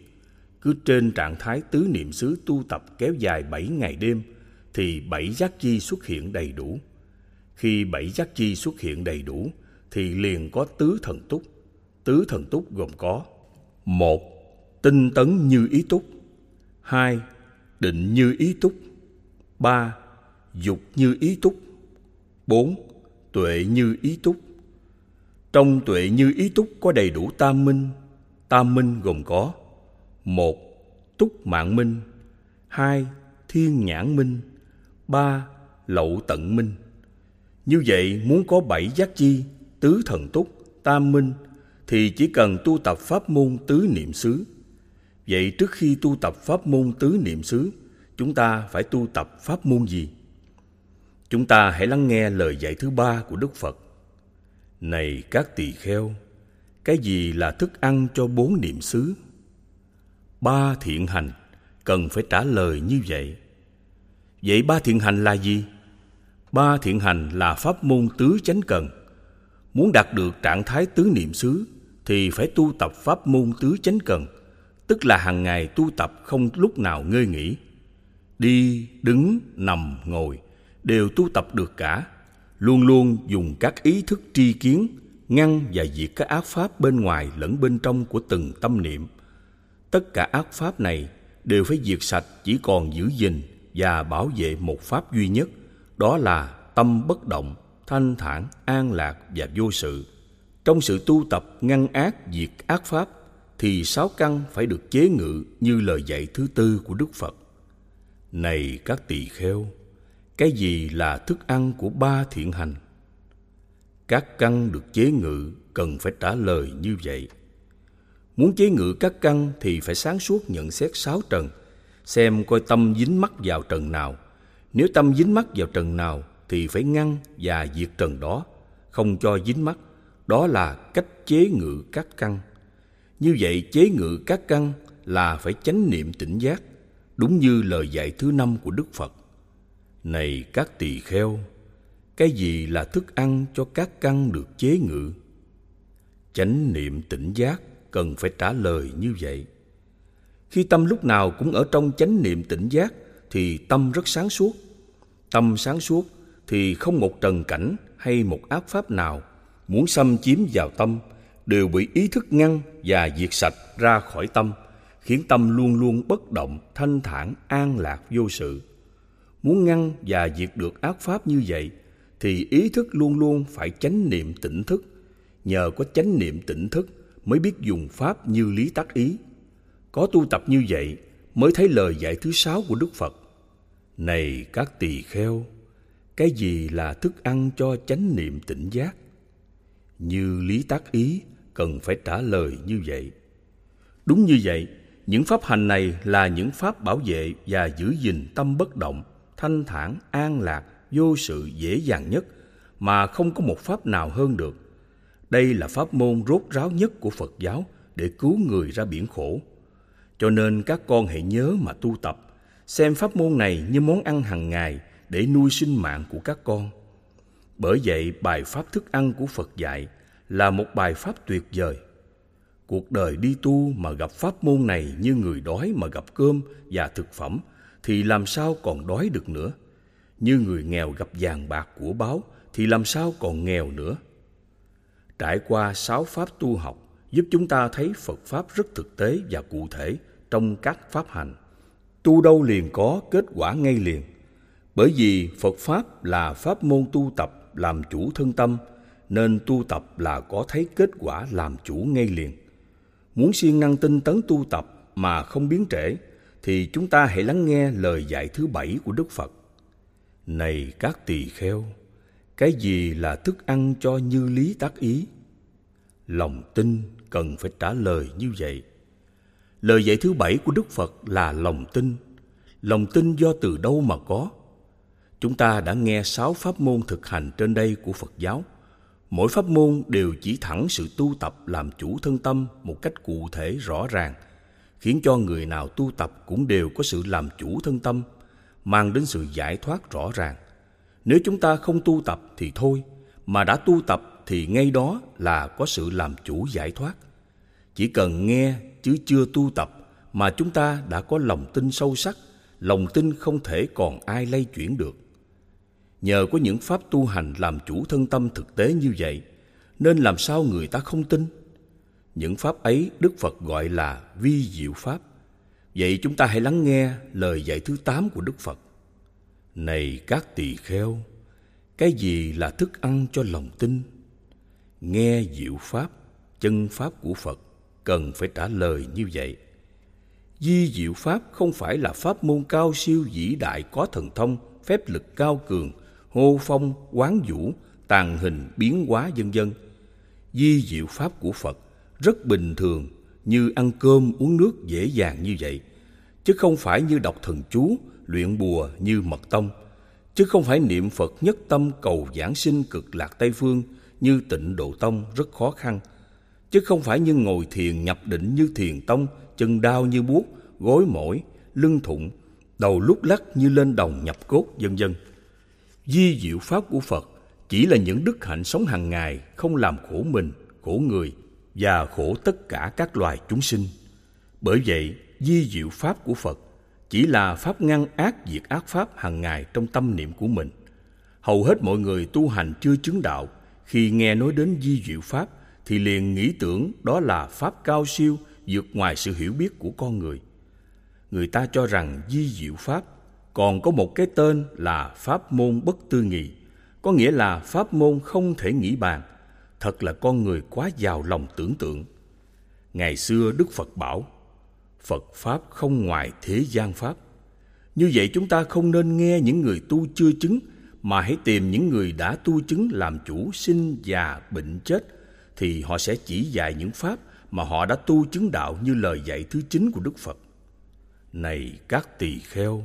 Cứ trên trạng thái tứ niệm xứ tu tập kéo dài bảy ngày đêm thì bảy giác chi xuất hiện đầy đủ. Khi bảy giác chi xuất hiện đầy đủ thì liền có tứ thần túc. Tứ thần túc gồm có, một, Tinh tấn như ý túc hai, Định như ý túc ba, Dục như ý túc bốn Tuệ như ý túc Trong tuệ như ý túc có đầy đủ tam minh Tam minh gồm có một Túc mạng minh hai Thiên nhãn minh ba Lậu tận minh như vậy muốn có bảy giác chi, tứ thần túc, tam minh thì chỉ cần tu tập pháp môn tứ niệm xứ. Vậy trước khi tu tập pháp môn tứ niệm xứ, chúng ta phải tu tập pháp môn gì? Chúng ta hãy lắng nghe lời dạy thứ ba của Đức Phật. Này các tỳ kheo, cái gì là thức ăn cho bốn niệm xứ? Ba thiện hành cần phải trả lời như vậy. Vậy ba thiện hành là gì? Ba thiện hành là pháp môn tứ chánh cần. Muốn đạt được trạng thái tứ niệm xứ thì phải tu tập pháp môn tứ chánh cần, tức là hàng ngày tu tập không lúc nào ngơi nghỉ. Đi, đứng, nằm, ngồi đều tu tập được cả, luôn luôn dùng các ý thức tri kiến ngăn và diệt các ác pháp bên ngoài lẫn bên trong của từng tâm niệm. Tất cả ác pháp này đều phải diệt sạch chỉ còn giữ gìn và bảo vệ một pháp duy nhất – đó là tâm bất động, thanh thản, an lạc và vô sự. Trong sự tu tập ngăn ác diệt ác pháp thì sáu căn phải được chế ngự như lời dạy thứ tư của Đức Phật. Này các tỳ kheo, cái gì là thức ăn của ba thiện hành? Các căn được chế ngự cần phải trả lời như vậy. Muốn chế ngự các căn thì phải sáng suốt nhận xét sáu trần, xem coi tâm dính mắc vào trần nào nếu tâm dính mắc vào trần nào thì phải ngăn và diệt trần đó, không cho dính mắc. Đó là cách chế ngự các căn. Như vậy chế ngự các căn là phải chánh niệm tỉnh giác, đúng như lời dạy thứ năm của Đức Phật. Này các tỳ kheo, cái gì là thức ăn cho các căn được chế ngự? Chánh niệm tỉnh giác cần phải trả lời như vậy. Khi tâm lúc nào cũng ở trong chánh niệm tỉnh giác thì tâm rất sáng suốt, Tâm sáng suốt thì không một trần cảnh hay một ác pháp nào muốn xâm chiếm vào tâm đều bị ý thức ngăn và diệt sạch ra khỏi tâm, khiến tâm luôn luôn bất động, thanh thản, an lạc vô sự. Muốn ngăn và diệt được ác pháp như vậy thì ý thức luôn luôn phải chánh niệm tỉnh thức. Nhờ có chánh niệm tỉnh thức mới biết dùng pháp như lý tác ý. Có tu tập như vậy mới thấy lời dạy thứ sáu của Đức Phật. Này các tỳ kheo, cái gì là thức ăn cho chánh niệm tỉnh giác? Như lý tác ý cần phải trả lời như vậy. Đúng như vậy, những pháp hành này là những pháp bảo vệ và giữ gìn tâm bất động, thanh thản, an lạc, vô sự dễ dàng nhất mà không có một pháp nào hơn được. Đây là pháp môn rốt ráo nhất của Phật giáo để cứu người ra biển khổ. Cho nên các con hãy nhớ mà tu tập, xem pháp môn này như món ăn hàng ngày để nuôi sinh mạng của các con. Bởi vậy, bài pháp thức ăn của Phật dạy là một bài pháp tuyệt vời. Cuộc đời đi tu mà gặp pháp môn này như người đói mà gặp cơm và thực phẩm thì làm sao còn đói được nữa. Như người nghèo gặp vàng bạc của báo thì làm sao còn nghèo nữa. Trải qua sáu pháp tu học giúp chúng ta thấy Phật Pháp rất thực tế và cụ thể trong các pháp hành. Tu đâu liền có kết quả ngay liền. Bởi vì Phật Pháp là pháp môn tu tập làm chủ thân tâm, nên tu tập là có thấy kết quả làm chủ ngay liền. Muốn siêng năng tinh tấn tu tập mà không biến trễ, thì chúng ta hãy lắng nghe lời dạy thứ bảy của Đức Phật. Này các tỳ kheo, cái gì là thức ăn cho như lý tác ý? Lòng tin cần phải trả lời như vậy. Lời dạy thứ bảy của Đức Phật là lòng tin. Lòng tin do từ đâu mà có? Chúng ta đã nghe sáu pháp môn thực hành trên đây của Phật giáo. Mỗi pháp môn đều chỉ thẳng sự tu tập làm chủ thân tâm một cách cụ thể rõ ràng, khiến cho người nào tu tập cũng đều có sự làm chủ thân tâm, mang đến sự giải thoát rõ ràng. Nếu chúng ta không tu tập thì thôi, mà đã tu tập thì ngay đó là có sự làm chủ giải thoát. Chỉ cần nghe chứ chưa tu tập mà chúng ta đã có lòng tin sâu sắc, lòng tin không thể còn ai lay chuyển được. Nhờ có những pháp tu hành làm chủ thân tâm thực tế như vậy, nên làm sao người ta không tin? Những pháp ấy Đức Phật gọi là vi diệu pháp. Vậy chúng ta hãy lắng nghe lời dạy thứ tám của Đức Phật. Này các tỳ kheo, cái gì là thức ăn cho lòng tin? Nghe diệu pháp, chân pháp của Phật cần phải trả lời như vậy. Di diệu pháp không phải là pháp môn cao siêu vĩ đại có thần thông, phép lực cao cường, hô phong, quán vũ, tàn hình, biến hóa vân vân. Di diệu pháp của Phật rất bình thường như ăn cơm uống nước dễ dàng như vậy, chứ không phải như đọc thần chú, luyện bùa như mật tông, chứ không phải niệm Phật nhất tâm cầu giảng sinh cực lạc Tây phương như tịnh độ tông rất khó khăn, chứ không phải như ngồi thiền nhập định như thiền tông, chân đau như buốt, gối mỏi, lưng thụng, đầu lúc lắc như lên đồng nhập cốt vân vân. Di diệu pháp của Phật chỉ là những đức hạnh sống hàng ngày không làm khổ mình, khổ người và khổ tất cả các loài chúng sinh. Bởi vậy, di diệu pháp của Phật chỉ là pháp ngăn ác diệt ác pháp hàng ngày trong tâm niệm của mình. Hầu hết mọi người tu hành chưa chứng đạo, khi nghe nói đến di diệu pháp thì liền nghĩ tưởng đó là pháp cao siêu vượt ngoài sự hiểu biết của con người. Người ta cho rằng di diệu pháp còn có một cái tên là pháp môn bất tư nghị, có nghĩa là pháp môn không thể nghĩ bàn. Thật là con người quá giàu lòng tưởng tượng. Ngày xưa Đức Phật bảo, Phật Pháp không ngoài thế gian Pháp. Như vậy chúng ta không nên nghe những người tu chưa chứng, mà hãy tìm những người đã tu chứng làm chủ sinh già bệnh chết, thì họ sẽ chỉ dạy những Pháp mà họ đã tu chứng đạo như lời dạy thứ chín của Đức Phật. Này các tỳ kheo,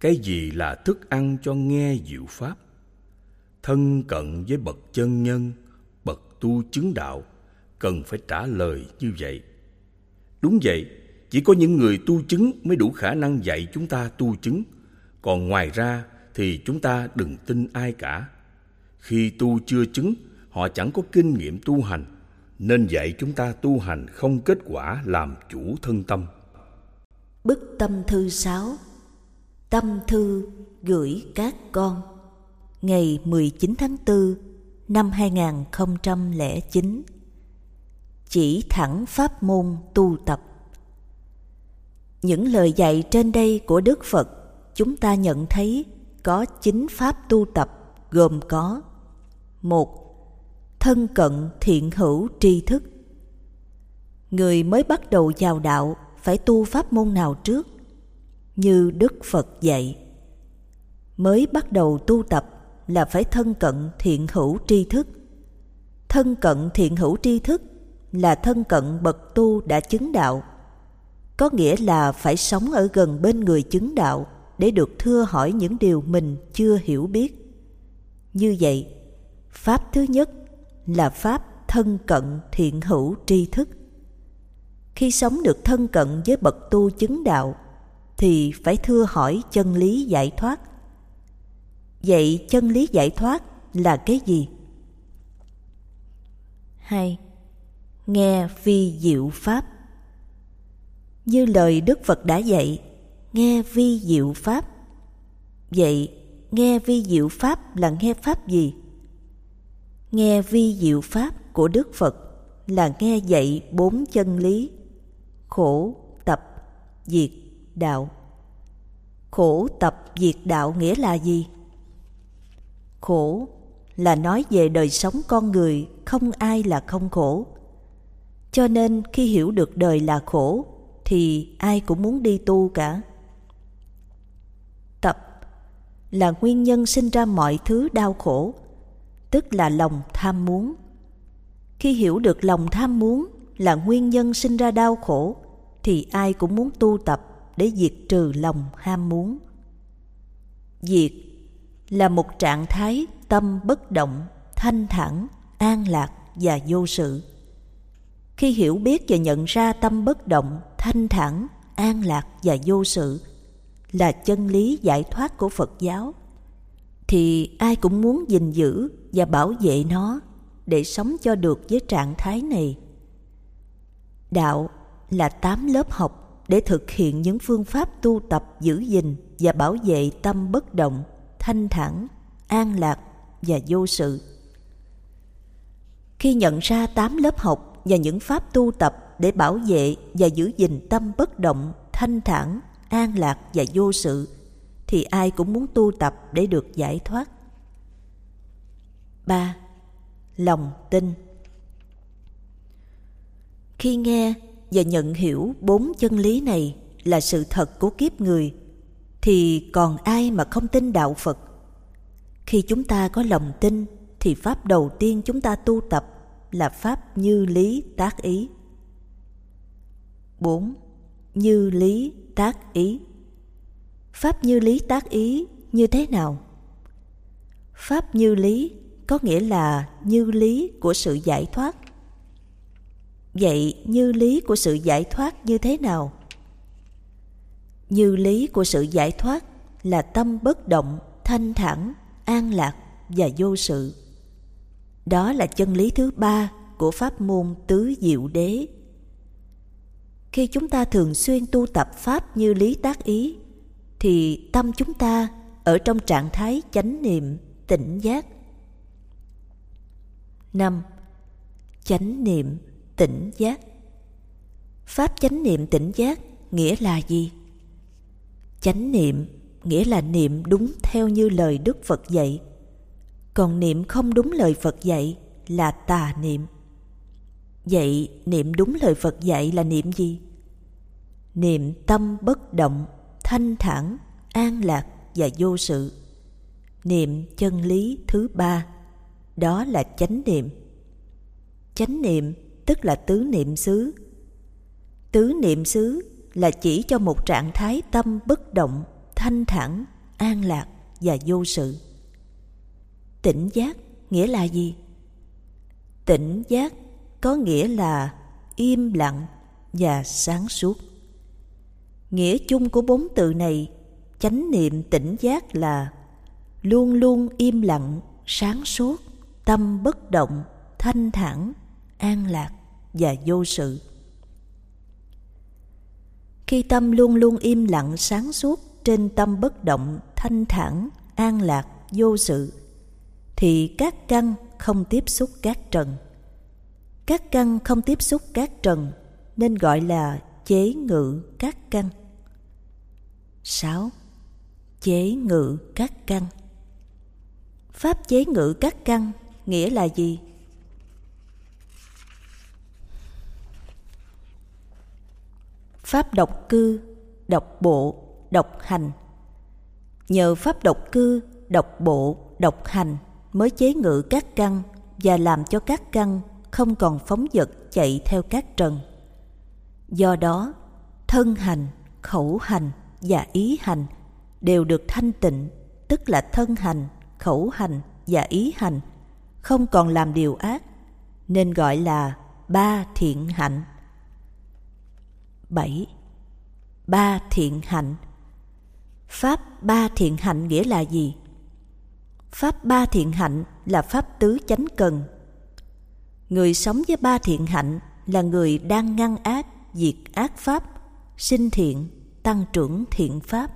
cái gì là thức ăn cho nghe diệu pháp? Thân cận với bậc chân nhân, tu chứng đạo, cần phải trả lời như vậy. Đúng vậy, chỉ có những người tu chứng mới đủ khả năng dạy chúng ta tu chứng, còn ngoài ra thì chúng ta đừng tin ai cả. Khi tu chưa chứng, họ chẳng có kinh nghiệm tu hành, nên dạy chúng ta tu hành không kết quả làm chủ thân tâm. Bức tâm thư 6 Tâm thư gửi các con Ngày 19 tháng 4 năm 2009 chỉ thẳng pháp môn tu tập. Những lời dạy trên đây của đức phật, chúng ta nhận thấy có chín pháp tu tập gồm có một, thân cận thiện hữu tri thức. Người mới bắt đầu vào đạo phải tu pháp môn nào trước? Như đức phật dạy, mới bắt đầu tu tập là phải thân cận thiện hữu tri thức. Thân cận thiện hữu tri thức là thân cận bậc tu đã chứng đạo. Có nghĩa là phải sống ở gần bên người chứng đạo để được thưa hỏi những điều mình chưa hiểu biết. Như vậy, pháp thứ nhất là pháp thân cận thiện hữu tri thức. Khi sống được thân cận với bậc tu chứng đạo thì phải thưa hỏi chân lý giải thoát vậy chân lý giải thoát là cái gì? Hai nghe vi diệu pháp. Như lời đức phật đã dạy nghe vi diệu pháp. Vậy nghe vi diệu pháp là nghe pháp gì? Nghe vi diệu pháp của đức phật là nghe dạy bốn chân lý khổ tập diệt đạo. Khổ tập diệt đạo nghĩa là gì khổ là nói về đời sống con người, không ai là không khổ. Cho nên khi hiểu được đời là khổ, thì ai cũng muốn đi tu cả. Tập là nguyên nhân sinh ra mọi thứ đau khổ, tức là lòng tham muốn. Khi hiểu được lòng tham muốn là nguyên nhân sinh ra đau khổ, thì ai cũng muốn tu tập để diệt trừ lòng ham muốn. Diệt là một trạng thái tâm bất động, thanh thản, an lạc và vô sự. Khi hiểu biết và nhận ra tâm bất động, thanh thản, an lạc và vô sự là chân lý giải thoát của phật giáo, thì ai cũng muốn gìn giữ và bảo vệ nó để sống cho được với trạng thái này. Đạo là tám lớp học để thực hiện những phương pháp tu tập giữ gìn và bảo vệ tâm bất động thanh thản, an lạc và vô sự khi nhận ra tám lớp học và những pháp tu tập để bảo vệ và giữ gìn tâm bất động, thanh thản, an lạc và vô sự, thì ai cũng muốn tu tập để được giải thoát 3. Lòng tin Khi nghe và nhận hiểu bốn chân lý này là sự thật của kiếp người thì còn ai mà không tin đạo Phật? Khi chúng ta có lòng tin, thì pháp đầu tiên chúng ta tu tập là pháp như lý tác ý. 4. Như lý tác ý Pháp như lý tác ý như thế nào? Pháp như lý có nghĩa là như lý của sự giải thoát. Vậy như lý của sự giải thoát như thế nào? Như lý của sự giải thoát là tâm bất động, thanh thản, an lạc và vô sự. Đó là chân lý thứ ba của pháp môn tứ diệu đế. Khi chúng ta thường xuyên tu tập pháp như lý tác ý thì tâm chúng ta ở trong trạng thái chánh niệm, tỉnh giác. năm Chánh niệm, tỉnh giác Pháp chánh niệm tỉnh giác nghĩa là gì? Chánh niệm nghĩa là niệm đúng theo như lời Đức Phật dạy. Còn niệm không đúng lời Phật dạy là tà niệm. Vậy niệm đúng lời Phật dạy là niệm gì? Niệm tâm bất động thanh thản, an lạc và vô sự. Niệm chân lý thứ ba, đó là chánh niệm. Chánh niệm tức là tứ niệm xứ. Tứ niệm xứ là chỉ cho một trạng thái tâm bất động, thanh thản, an lạc và vô sự. Tỉnh giác nghĩa là gì? Tỉnh giác có nghĩa là im lặng và sáng suốt. Nghĩa chung của bốn từ này, chánh niệm tỉnh giác là luôn luôn im lặng, sáng suốt, tâm bất động, thanh thản, an lạc và vô sự. Khi tâm luôn luôn im lặng sáng suốt trên tâm bất động, thanh thản, an lạc, vô sự, thì các căn không tiếp xúc các trần. các căn không tiếp xúc các trần nên gọi là chế ngự các căn 6. Chế ngự các căn Pháp chế ngự các căn nghĩa là gì? Pháp độc cư, độc bộ, độc hành Nhờ pháp độc cư, độc bộ, độc hành mới chế ngự các căn và làm cho các căn không còn phóng dật chạy theo các trần. Do đó, thân hành, khẩu hành và ý hành đều được thanh tịnh, tức là thân hành, khẩu hành và ý hành, không còn làm điều ác, nên gọi là ba thiện hạnh. 7. Ba thiện hạnh Pháp ba thiện hạnh nghĩa là gì? Pháp ba thiện hạnh là pháp tứ chánh cần. Người sống với ba thiện hạnh là người đang ngăn ác, diệt ác pháp, sinh thiện, tăng trưởng thiện pháp.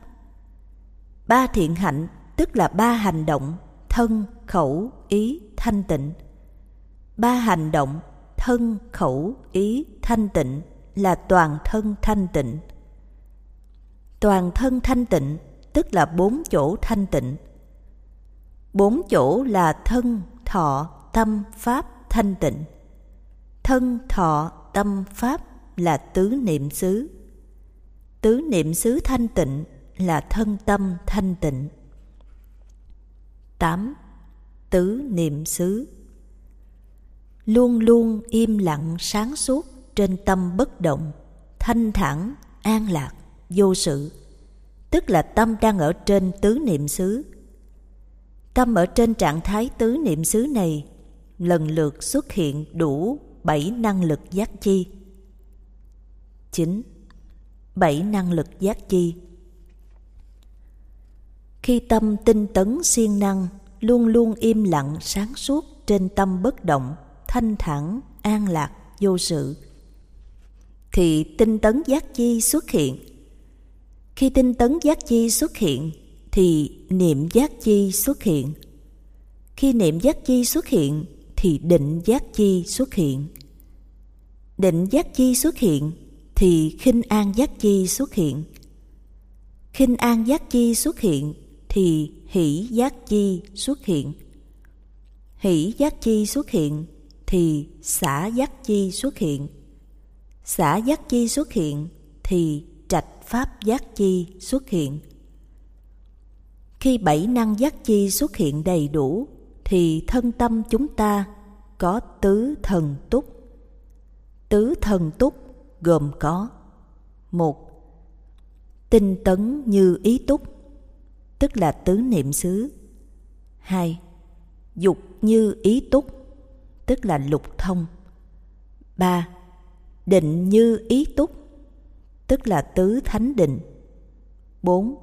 Ba thiện hạnh tức là ba hành động thân, khẩu, ý, thanh tịnh. Ba hành động thân, khẩu, ý, thanh tịnh là toàn thân thanh tịnh. Toàn thân thanh tịnh tức là bốn chỗ thanh tịnh. Bốn chỗ là thân, thọ, tâm, pháp, thanh tịnh. Thân, thọ, tâm, pháp là tứ niệm xứ. Tứ niệm xứ thanh tịnh là thân tâm thanh tịnh. 8. Tứ niệm xứ Luôn luôn im lặng sáng suốt trên tâm bất động, thanh thản, an lạc, vô sự, tức là tâm đang ở trên tứ niệm xứ. Tâm ở trên trạng thái tứ niệm xứ này lần lượt xuất hiện đủ bảy năng lực giác chi. chín Bảy năng lực giác chi Khi tâm tinh tấn siêng năng, luôn luôn im lặng sáng suốt trên tâm bất động, thanh thản, an lạc, vô sự, thì tinh tấn giác chi xuất hiện. Khi tinh tấn giác chi xuất hiện, thì niệm giác chi xuất hiện. Khi niệm giác chi xuất hiện, thì định giác chi xuất hiện. Định giác chi xuất hiện, thì khinh an giác chi xuất hiện. Khinh an giác chi xuất hiện, thì hỷ giác chi xuất hiện. Hỷ giác chi xuất hiện, thì xả giác chi xuất hiện xả giác chi xuất hiện, thì trạch pháp giác chi xuất hiện. Khi bảy năng giác chi xuất hiện đầy đủ, thì thân tâm chúng ta có tứ thần túc. Tứ thần túc gồm có, một, tinh tấn như ý túc, tức là tứ niệm xứ. Hai, dục như ý túc, tức là lục thông. Ba định như ý túc, tức là tứ thánh định 4.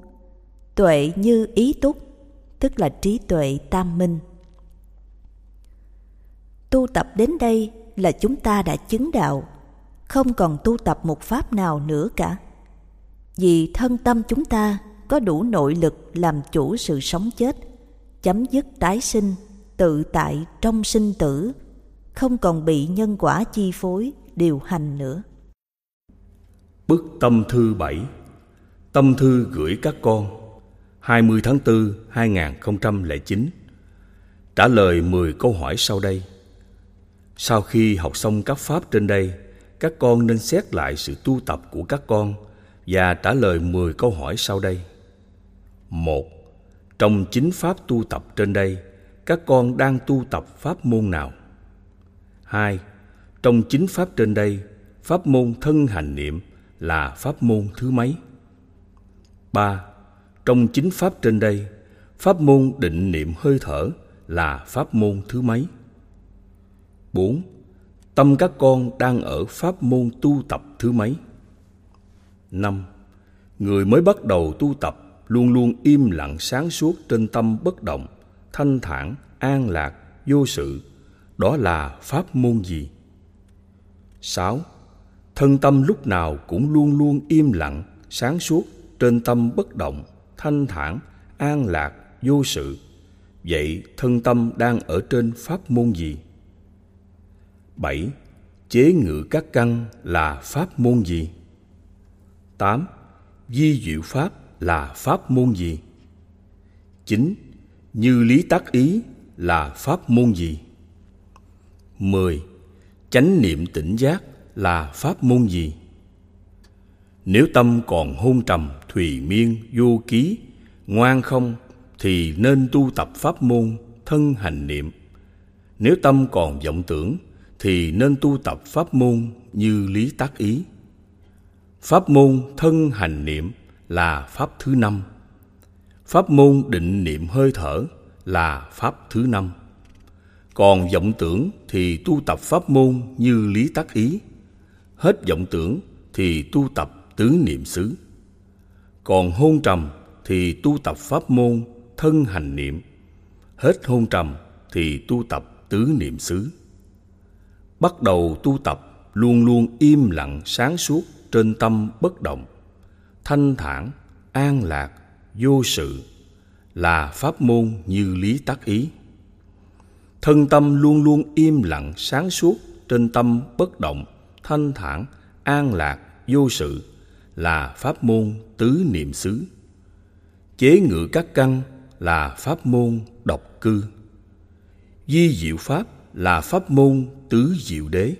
Tuệ như ý túc, tức là trí tuệ tam minh Tu tập đến đây là chúng ta đã chứng đạo, không còn tu tập một pháp nào nữa cả vì thân tâm chúng ta có đủ nội lực làm chủ sự sống chết, chấm dứt tái sinh, tự tại trong sinh tử, không còn bị nhân quả chi phối điều hành nữa. Bức tâm thư 7 Tâm thư gửi các con 20 tháng 4 2009 Trả lời 10 câu hỏi sau đây Sau khi học xong các pháp trên đây, Các con nên xét lại sự tu tập của các con Và trả lời 10 câu hỏi sau đây một Trong chính pháp tu tập trên đây, Các con đang tu tập pháp môn nào? 2. Trong chính pháp trên đây, pháp môn thân hành niệm là pháp môn thứ mấy? ba Trong chính pháp trên đây, pháp môn định niệm hơi thở là pháp môn thứ mấy? bốn Tâm các con đang ở pháp môn tu tập thứ mấy? năm Người mới bắt đầu tu tập luôn luôn im lặng sáng suốt trên tâm bất động, thanh thản, an lạc, vô sự. Đó là pháp môn gì? 6. Thân tâm lúc nào cũng luôn luôn im lặng, sáng suốt, trên tâm bất động, thanh thản, an lạc, vô sự. Vậy thân tâm đang ở trên pháp môn gì? 7. Chế ngự các căn là pháp môn gì? 8. Di diệu pháp là pháp môn gì? 9. Như lý tác ý là pháp môn gì? 10. Chánh niệm tỉnh giác là pháp môn gì? Nếu tâm còn hôn trầm, thùy miên, vô ký, ngoan không thì nên tu tập pháp môn thân hành niệm. Nếu tâm còn vọng tưởng thì nên tu tập pháp môn như lý tác ý. Pháp môn thân hành niệm là pháp thứ năm. Pháp môn định niệm hơi thở là pháp thứ năm. Còn vọng tưởng thì tu tập pháp môn như lý tác ý. Hết vọng tưởng thì tu tập tứ niệm xứ. Còn hôn trầm thì tu tập pháp môn thân hành niệm. Hết hôn trầm thì tu tập tứ niệm xứ. Bắt đầu tu tập luôn luôn im lặng sáng suốt trên tâm bất động, thanh thản, an lạc, vô sự là pháp môn như lý tác ý. Thân tâm luôn luôn im lặng sáng suốt trên tâm bất động, thanh thản, an lạc, vô sự là pháp môn tứ niệm xứ. Chế ngự các căn là pháp môn độc cư. Di diệu pháp là pháp môn tứ diệu đế.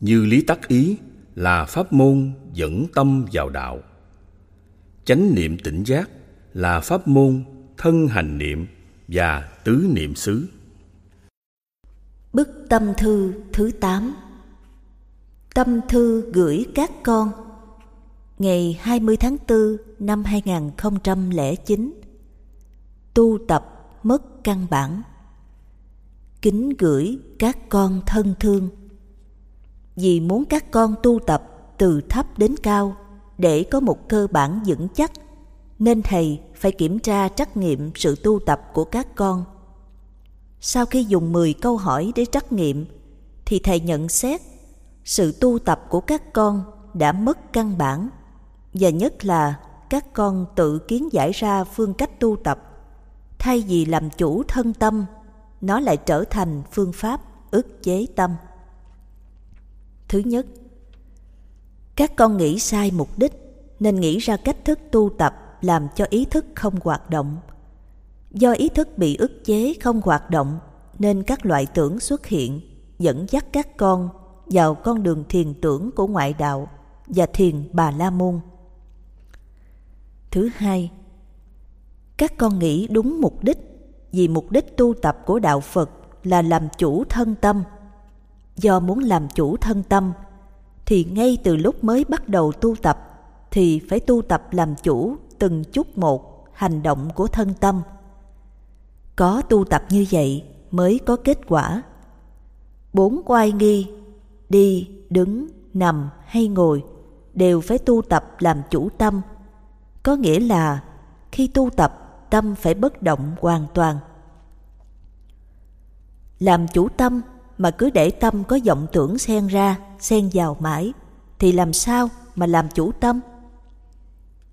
Như lý tắc ý là pháp môn dẫn tâm vào đạo. Chánh niệm tỉnh giác là pháp môn thân hành niệm và tứ niệm xứ. Bức tâm thư thứ 8 Tâm thư gửi các con. Ngày 20 tháng 4 năm 2009 Tu tập mất căn bản. Kính gửi các con thân thương. Vì muốn các con tu tập từ thấp đến cao Để có một cơ bản vững chắc, Nên thầy phải kiểm tra trắc nghiệm sự tu tập của các con. Sau khi dùng 10 câu hỏi để trắc nghiệm, Thì thầy nhận xét sự tu tập của các con đã mất căn bản, và nhất là các con tự kiến giải ra phương cách tu tập. Thay vì làm chủ thân tâm, nó lại trở thành phương pháp ức chế tâm. Thứ nhất, các con nghĩ sai mục đích nên nghĩ ra cách thức tu tập làm cho ý thức không hoạt động do ý thức bị ức chế không hoạt động nên các loại tưởng xuất hiện dẫn dắt các con vào con đường thiền tưởng của ngoại đạo và thiền bà la môn Thứ hai, các con nghĩ đúng mục đích vì mục đích tu tập của đạo Phật là làm chủ thân tâm. Do muốn làm chủ thân tâm thì ngay từ lúc mới bắt đầu tu tập thì phải tu tập làm chủ từng chút một hành động của thân tâm. Có tu tập như vậy mới có kết quả. Bốn oai nghi, đi, đứng, nằm hay ngồi đều phải tu tập làm chủ tâm. Có nghĩa là khi tu tập tâm phải bất động hoàn toàn. Làm chủ tâm mà cứ để tâm có vọng tưởng xen ra xen vào mãi thì làm sao mà làm chủ tâm?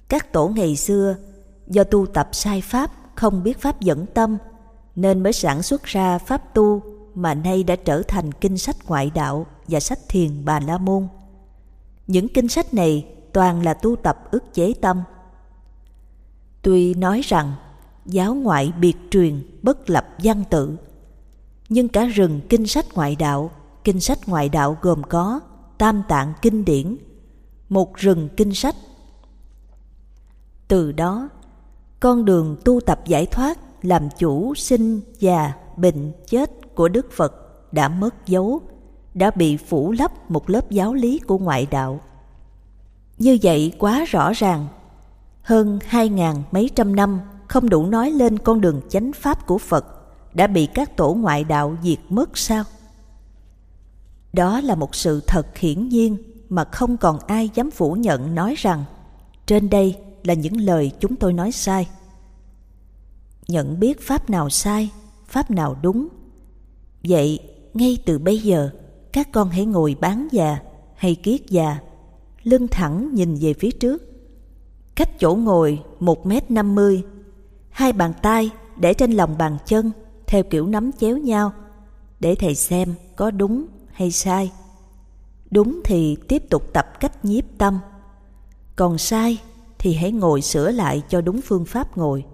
Các tổ ngày xưa do tu tập sai pháp không biết pháp dẫn tâm nên mới sản xuất ra pháp tu mà nay đã trở thành kinh sách ngoại đạo và sách thiền bà la môn những kinh sách này toàn là tu tập ức chế tâm Tuy nói rằng giáo ngoại biệt truyền bất lập văn tự, nhưng cả rừng kinh sách ngoại đạo, kinh sách ngoại đạo gồm có tam tạng kinh điển, một rừng kinh sách. Từ đó, con đường tu tập giải thoát làm chủ sinh già bệnh chết của Đức Phật đã mất dấu, đã bị phủ lấp một lớp giáo lý của ngoại đạo. Như vậy quá rõ ràng hơn hai ngàn mấy trăm năm không đủ nói lên con đường chánh pháp của Phật đã bị các tổ ngoại đạo diệt mất sao? Đó là một sự thật hiển nhiên mà không còn ai dám phủ nhận nói rằng trên đây là những lời chúng tôi nói sai. Nhận biết pháp nào sai, pháp nào đúng. Vậy, ngay từ bây giờ, các con hãy ngồi bán già hay kiết già, lưng thẳng nhìn về phía trước. Cách chỗ ngồi một mét năm mươi hai bàn tay để trên lòng bàn chân theo kiểu nắm chéo nhau để thầy xem có đúng hay sai. Đúng thì tiếp tục tập cách nhiếp tâm còn sai thì hãy ngồi sửa lại cho đúng phương pháp ngồi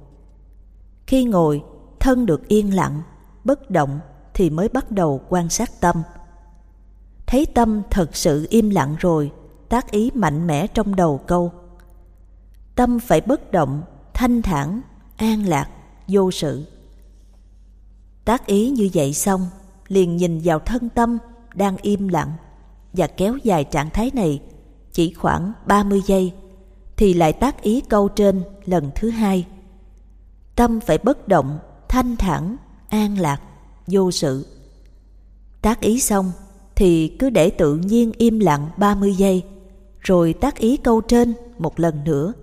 khi ngồi, thân được yên lặng, bất động thì mới bắt đầu quan sát tâm. Thấy tâm thật sự im lặng rồi, tác ý mạnh mẽ trong đầu câu. Tâm phải bất động, thanh thản, an lạc, vô sự. Tác ý như vậy xong, liền nhìn vào thân tâm đang im lặng và kéo dài trạng thái này chỉ khoảng 30 giây thì lại tác ý câu trên lần thứ hai. Tâm phải bất động, thanh thản, an lạc, vô sự. Tác ý xong thì cứ để tự nhiên im lặng 30 giây rồi tác ý câu trên một lần nữa.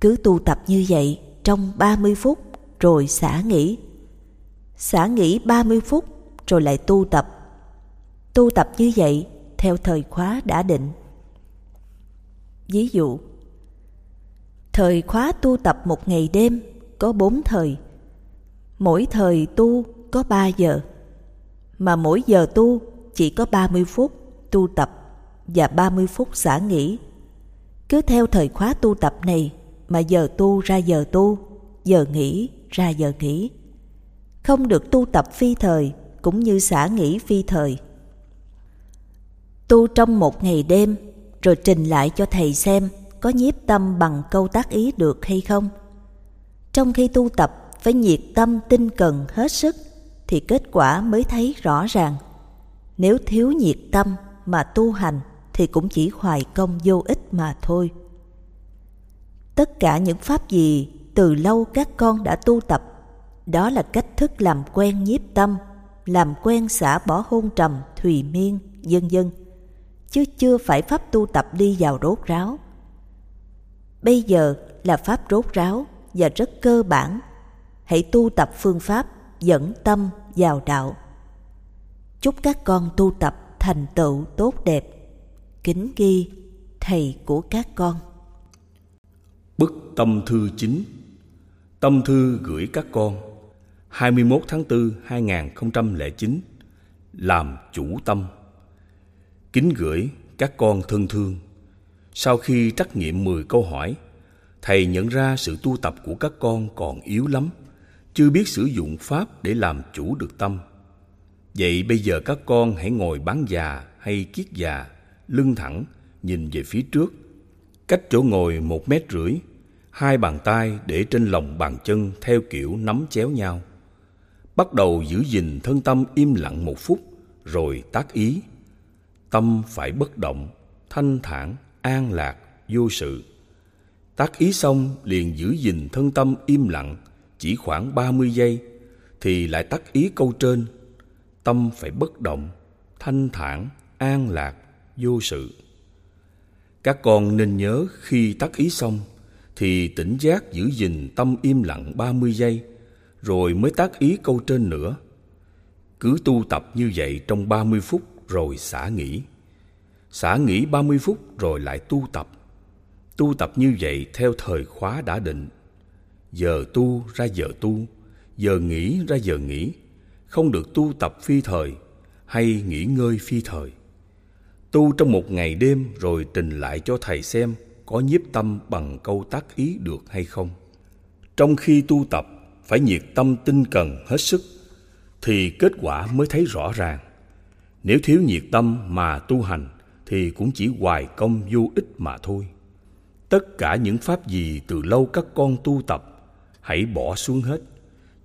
Cứ tu tập như vậy trong 30 phút rồi xả nghỉ. Xả nghỉ 30 phút rồi lại tu tập. Tu tập như vậy theo thời khóa đã định. Ví dụ, thời khóa tu tập một ngày đêm có bốn thời. Mỗi thời tu có ba giờ, mà mỗi giờ tu chỉ có ba mươi phút tu tập và ba mươi phút xả nghỉ. Cứ theo thời khóa tu tập này mà giờ tu ra giờ tu, giờ nghỉ ra giờ nghỉ. Không được tu tập phi thời cũng như xả nghỉ phi thời tu trong một ngày đêm rồi trình lại cho thầy xem có nhiếp tâm bằng câu tác ý được hay không. Trong khi tu tập phải nhiệt tâm tinh cần hết sức thì kết quả mới thấy rõ ràng. Nếu thiếu nhiệt tâm mà tu hành thì cũng chỉ hoài công vô ích mà thôi. Tất cả những pháp gì từ lâu các con đã tu tập, đó là cách thức làm quen nhiếp tâm, làm quen xả bỏ hôn trầm, thùy miên, vân vân chứ chưa phải pháp tu tập đi vào rốt ráo. Bây giờ là pháp rốt ráo và rất cơ bản. Hãy tu tập phương pháp dẫn tâm vào đạo. Chúc các con tu tập thành tựu tốt đẹp. Kính ghi thầy của các con. Bức tâm thư chính Tâm thư gửi các con 21 tháng 4 2009 Làm chủ tâm Kính gửi các con thân thương. Sau khi trắc nghiệm 10 câu hỏi, thầy nhận ra sự tu tập của các con còn yếu lắm, chưa biết sử dụng pháp để làm chủ được tâm. Vậy bây giờ các con hãy ngồi bán già hay kiết già, lưng thẳng, nhìn về phía trước. Cách chỗ ngồi một mét rưỡi, hai bàn tay để trên lòng bàn chân theo kiểu nắm chéo nhau. Bắt đầu giữ gìn thân tâm im lặng một phút, rồi tác ý tâm phải bất động thanh thản an lạc vô sự tác ý xong liền giữ gìn thân tâm im lặng, chỉ khoảng ba mươi giây thì lại tác ý câu trên tâm phải bất động, thanh thản, an lạc, vô sự các con nên nhớ khi tác ý xong thì tỉnh giác giữ gìn tâm im lặng ba mươi giây, rồi mới tác ý câu trên nữa cứ tu tập như vậy trong ba mươi phút rồi xả nghỉ. Xả nghỉ 30 phút rồi lại tu tập. Tu tập như vậy theo thời khóa đã định. Giờ tu ra giờ tu, giờ nghỉ ra giờ nghỉ, không được tu tập phi thời hay nghỉ ngơi phi thời. Tu trong một ngày đêm rồi trình lại cho thầy xem có nhiếp tâm bằng câu tác ý được hay không. Trong khi tu tập phải nhiệt tâm tinh cần hết sức thì kết quả mới thấy rõ ràng. Nếu thiếu nhiệt tâm mà tu hành thì cũng chỉ hoài công vô ích mà thôi. Tất cả những pháp gì từ lâu các con tu tập, hãy bỏ xuống hết.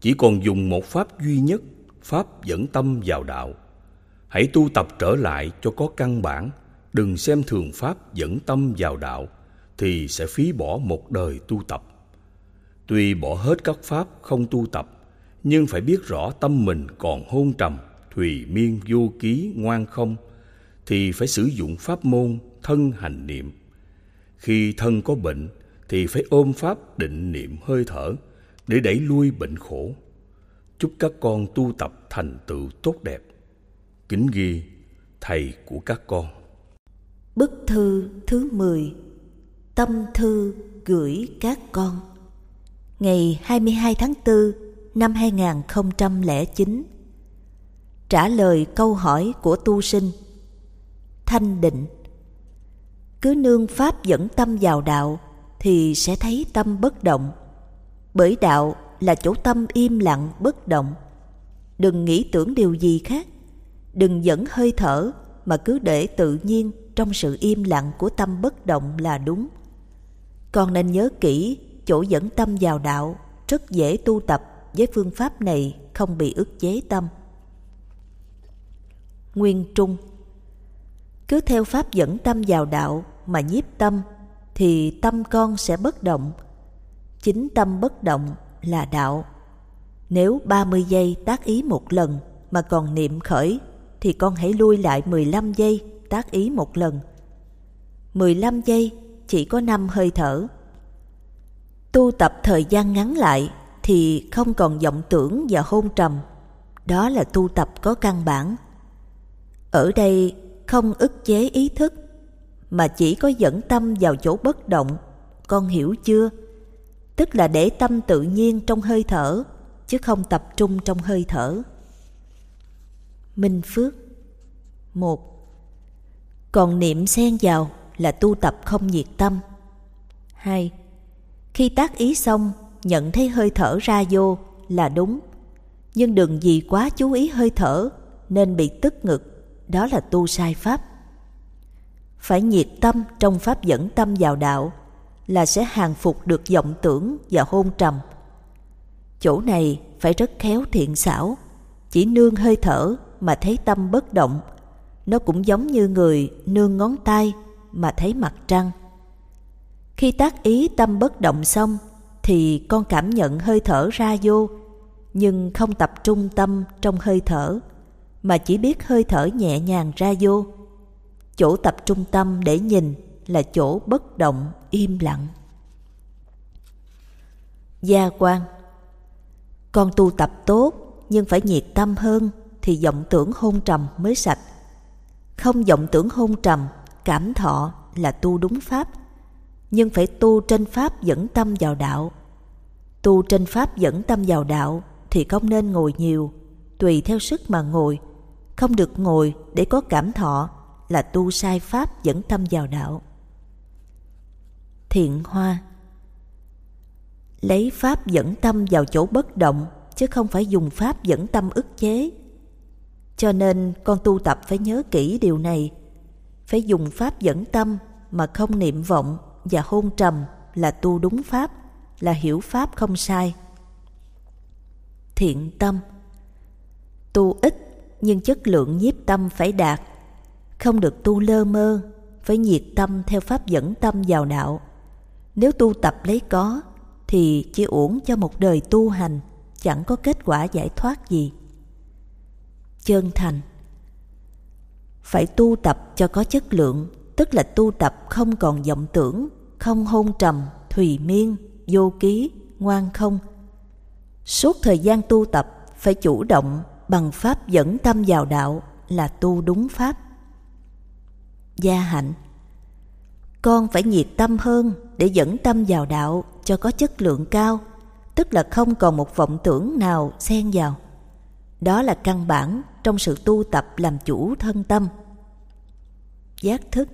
Chỉ còn dùng một pháp duy nhất, pháp dẫn tâm vào đạo. Hãy tu tập trở lại cho có căn bản, đừng xem thường pháp dẫn tâm vào đạo, thì sẽ phí bỏ một đời tu tập. Tuy bỏ hết các pháp không tu tập, nhưng phải biết rõ tâm mình còn hôn trầm thùy miên vô ký ngoan không thì phải sử dụng pháp môn thân hành niệm khi thân có bệnh, thì phải ôm pháp định niệm hơi thở để đẩy lui bệnh khổ. Chúc các con tu tập thành tựu tốt đẹp. Kính ghi, thầy của các con. Bức thư thứ 10 tâm thư gửi các con. Ngày 22 tháng 4 năm 2009 trả lời câu hỏi của tu sinh. Thanh định cứ nương pháp dẫn tâm vào đạo thì sẽ thấy tâm bất động. Bởi đạo là chỗ tâm im lặng, bất động. Đừng nghĩ tưởng điều gì khác. Đừng dẫn hơi thở mà cứ để tự nhiên trong sự im lặng của tâm bất động là đúng. Con nên nhớ kỹ chỗ dẫn tâm vào đạo rất dễ tu tập với phương pháp này không bị ức chế tâm. Nguyên trung cứ theo pháp dẫn tâm vào đạo mà nhiếp tâm, thì tâm con sẽ bất động. Chính tâm bất động là đạo. Nếu 30 giây tác ý một lần mà còn niệm khởi, thì con hãy lui lại 15 giây tác ý một lần. 15 giây chỉ có 5 hơi thở. Tu tập thời gian ngắn lại thì không còn vọng tưởng và hôn trầm. Đó là tu tập có căn bản. Ở đây không ức chế ý thức, mà chỉ có dẫn tâm vào chỗ bất động. Con hiểu chưa? Tức là để tâm tự nhiên trong hơi thở, chứ không tập trung trong hơi thở. Minh phước. Một, còn niệm xen vào là tu tập không nhiệt tâm. Hai, khi tác ý xong, nhận thấy hơi thở ra vô là đúng. Nhưng đừng vì quá chú ý hơi thở nên bị tức ngực đó là tu sai pháp. Phải nhiệt tâm trong pháp dẫn tâm vào đạo là sẽ hàng phục được vọng tưởng và hôn trầm. Chỗ này phải rất khéo thiện xảo, chỉ nương hơi thở mà thấy tâm bất động. Nó cũng giống như người nương ngón tay mà thấy mặt trăng. Khi tác ý tâm bất động xong thì con cảm nhận hơi thở ra vô, nhưng không tập trung tâm trong hơi thở mà chỉ biết hơi thở nhẹ nhàng ra vô. Chỗ tập trung tâm để nhìn là chỗ bất động, im lặng. Gia quan con tu tập tốt nhưng phải nhiệt tâm hơn thì vọng tưởng hôn trầm mới sạch. Không vọng tưởng hôn trầm, cảm thọ là tu đúng pháp, nhưng phải tu trên pháp dẫn tâm vào đạo. Tu trên pháp dẫn tâm vào đạo thì không nên ngồi nhiều, tùy theo sức mà ngồi không được ngồi để có cảm thọ là tu sai pháp dẫn tâm vào đạo. Thiện hoa, lấy pháp dẫn tâm vào chỗ bất động chứ không phải dùng pháp dẫn tâm ức chế. Cho nên con tu tập phải nhớ kỹ điều này, phải dùng pháp dẫn tâm mà không niệm vọng và hôn trầm là tu đúng pháp, là hiểu pháp không sai. Thiện tâm, tu ít nhưng chất lượng nhiếp tâm phải đạt. Không được tu lơ mơ, phải nhiệt tâm theo pháp dẫn tâm vào đạo nếu tu tập lấy có, thì chỉ uổng cho một đời tu hành, chẳng có kết quả giải thoát gì. Chân thành. Phải tu tập cho có chất lượng, tức là tu tập không còn vọng tưởng, không hôn trầm, thùy miên, vô ký, ngoan không. Suốt thời gian tu tập, phải chủ động bằng pháp dẫn tâm vào đạo là tu đúng pháp. Gia hạnh. Con phải nhiệt tâm hơn để dẫn tâm vào đạo cho có chất lượng cao, tức là không còn một vọng tưởng nào xen vào. Đó là căn bản trong sự tu tập làm chủ thân tâm. Giác thức.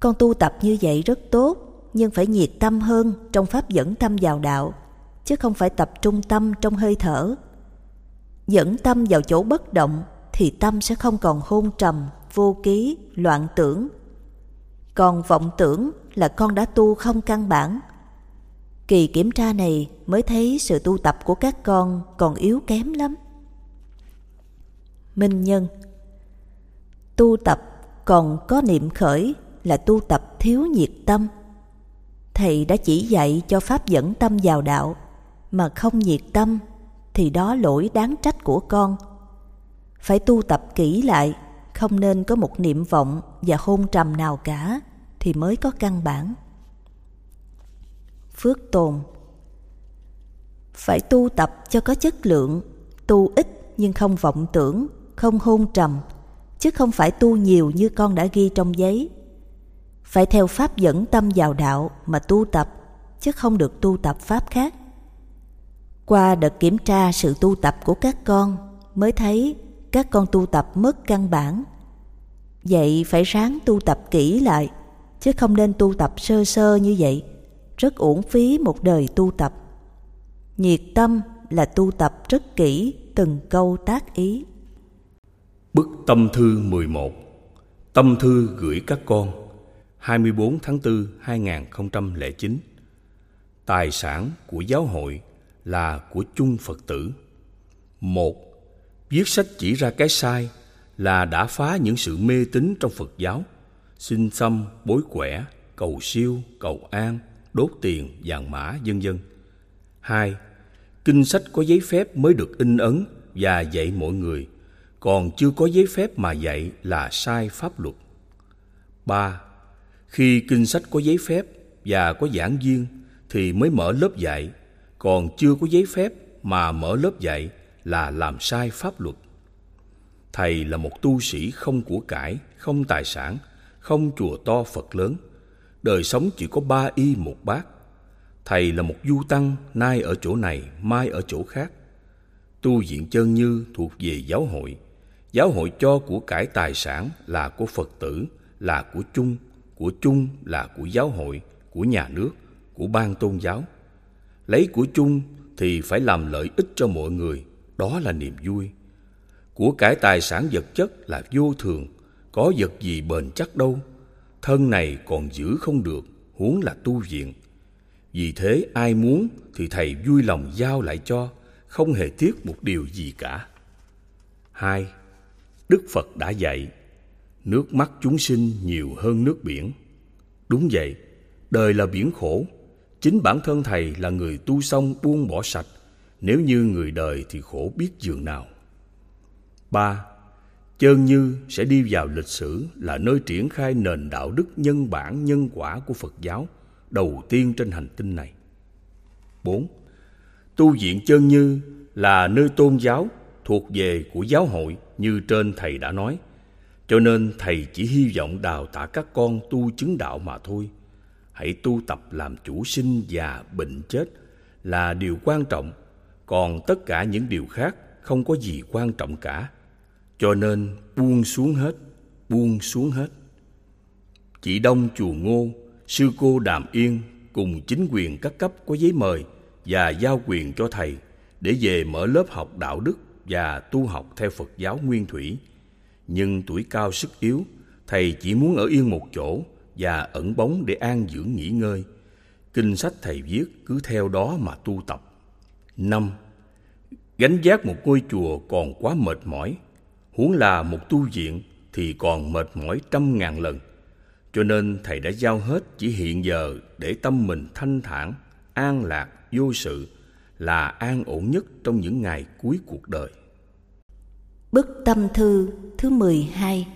Con tu tập như vậy rất tốt, nhưng phải nhiệt tâm hơn trong pháp dẫn tâm vào đạo, chứ không phải tập trung tâm trong hơi thở dẫn tâm vào chỗ bất động, thì tâm sẽ không còn hôn trầm, vô ký, loạn tưởng. Còn vọng tưởng là con đã tu không căn bản. Kỳ kiểm tra này mới thấy sự tu tập của các con còn yếu kém lắm. Minh nhân tu tập còn có niệm khởi là tu tập thiếu nhiệt tâm. Thầy đã chỉ dạy cho pháp dẫn tâm vào đạo mà không nhiệt tâm thì đó lỗi đáng trách của con. Phải tu tập kỹ lại, không nên có một niệm vọng và hôn trầm nào cả, thì mới có căn bản. Phước tồn. Phải tu tập cho có chất lượng, tu ít nhưng không vọng tưởng, không hôn trầm, chứ không phải tu nhiều như con đã ghi trong giấy. Phải theo pháp dẫn tâm vào đạo mà tu tập, chứ không được tu tập pháp khác qua đợt kiểm tra sự tu tập của các con mới thấy các con tu tập mất căn bản Vậy phải ráng tu tập kỹ lại, chứ không nên tu tập sơ sơ như vậy, rất uổng phí một đời tu tập. Nhiệt tâm là tu tập rất kỹ từng câu tác ý. Bức tâm thư 11 Tâm thư gửi các con 24 tháng 4 2009 Tài sản của giáo hội là của chung Phật tử. Một, viết sách chỉ ra cái sai là đã phá những sự mê tín trong Phật giáo, xin xăm, bối quẻ, cầu siêu, cầu an, đốt tiền, vàng mã, vân vân. Hai, kinh sách có giấy phép mới được in ấn và dạy mọi người, còn chưa có giấy phép mà dạy là sai pháp luật. Ba, khi kinh sách có giấy phép và có giảng viên thì mới mở lớp dạy, còn chưa có giấy phép mà mở lớp dạy là làm sai pháp luật. Thầy là một tu sĩ không của cải, không tài sản, không chùa to Phật lớn. Đời sống chỉ có ba y một bát. Thầy là một du tăng, nay ở chỗ này, mai ở chỗ khác. Tu viện chân như thuộc về giáo hội. Giáo hội cho của cải tài sản là của Phật tử, là của chung, của chung là của giáo hội, của nhà nước, của ban tôn giáo. Lấy của chung thì phải làm lợi ích cho mọi người, đó là niềm vui. Của cải tài sản vật chất là vô thường, có vật gì bền chắc đâu. Thân này còn giữ không được, huống là tu viện. Vì thế ai muốn thì thầy vui lòng giao lại cho, không hề tiếc một điều gì cả. Hai, Đức Phật đã dạy, nước mắt chúng sinh nhiều hơn nước biển. Đúng vậy, đời là biển khổ, chính bản thân thầy là người tu xong buông bỏ sạch, nếu như người đời thì khổ biết dường nào. Ba, Chơn Như sẽ đi vào lịch sử là nơi triển khai nền đạo đức nhân bản nhân quả của Phật giáo đầu tiên trên hành tinh này. 4. Tu viện Chơn Như là nơi tôn giáo thuộc về của giáo hội như trên thầy đã nói. Cho nên thầy chỉ hy vọng đào tạo các con tu chứng đạo mà thôi. Hãy tu tập làm chủ sinh già bệnh chết là điều quan trọng, còn tất cả những điều khác không có gì quan trọng cả cho nên buông xuống hết, buông xuống hết. Chị Đông Chùa Ngô, sư cô Đàm Yên cùng chính quyền các cấp có giấy mời và giao quyền cho thầy để về mở lớp học đạo đức và tu học theo Phật giáo Nguyên Thủy. Nhưng tuổi cao sức yếu, thầy chỉ muốn ở yên một chỗ và ẩn bóng để an dưỡng nghỉ ngơi. Kinh sách thầy viết cứ theo đó mà tu tập. năm Gánh giác một ngôi chùa còn quá mệt mỏi huống là một tu viện thì còn mệt mỏi trăm ngàn lần. Cho nên Thầy đã giao hết chỉ hiện giờ để tâm mình thanh thản, an lạc, vô sự là an ổn nhất trong những ngày cuối cuộc đời. Bức tâm thư thứ 12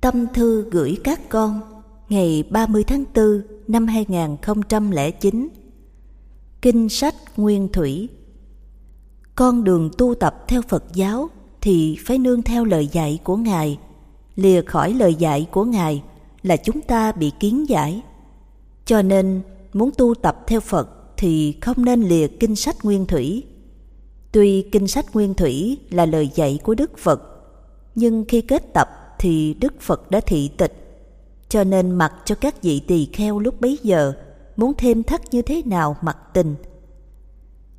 Tâm thư gửi các con ngày 30 tháng 4 năm 2009 Kinh sách Nguyên Thủy Con đường tu tập theo Phật giáo thì phải nương theo lời dạy của Ngài. Lìa khỏi lời dạy của Ngài là chúng ta bị kiến giải. Cho nên muốn tu tập theo Phật thì không nên lìa kinh sách nguyên thủy. Tuy kinh sách nguyên thủy là lời dạy của Đức Phật, nhưng khi kết tập thì Đức Phật đã thị tịch. Cho nên mặc cho các vị tỳ kheo lúc bấy giờ muốn thêm thắt như thế nào mặc tình.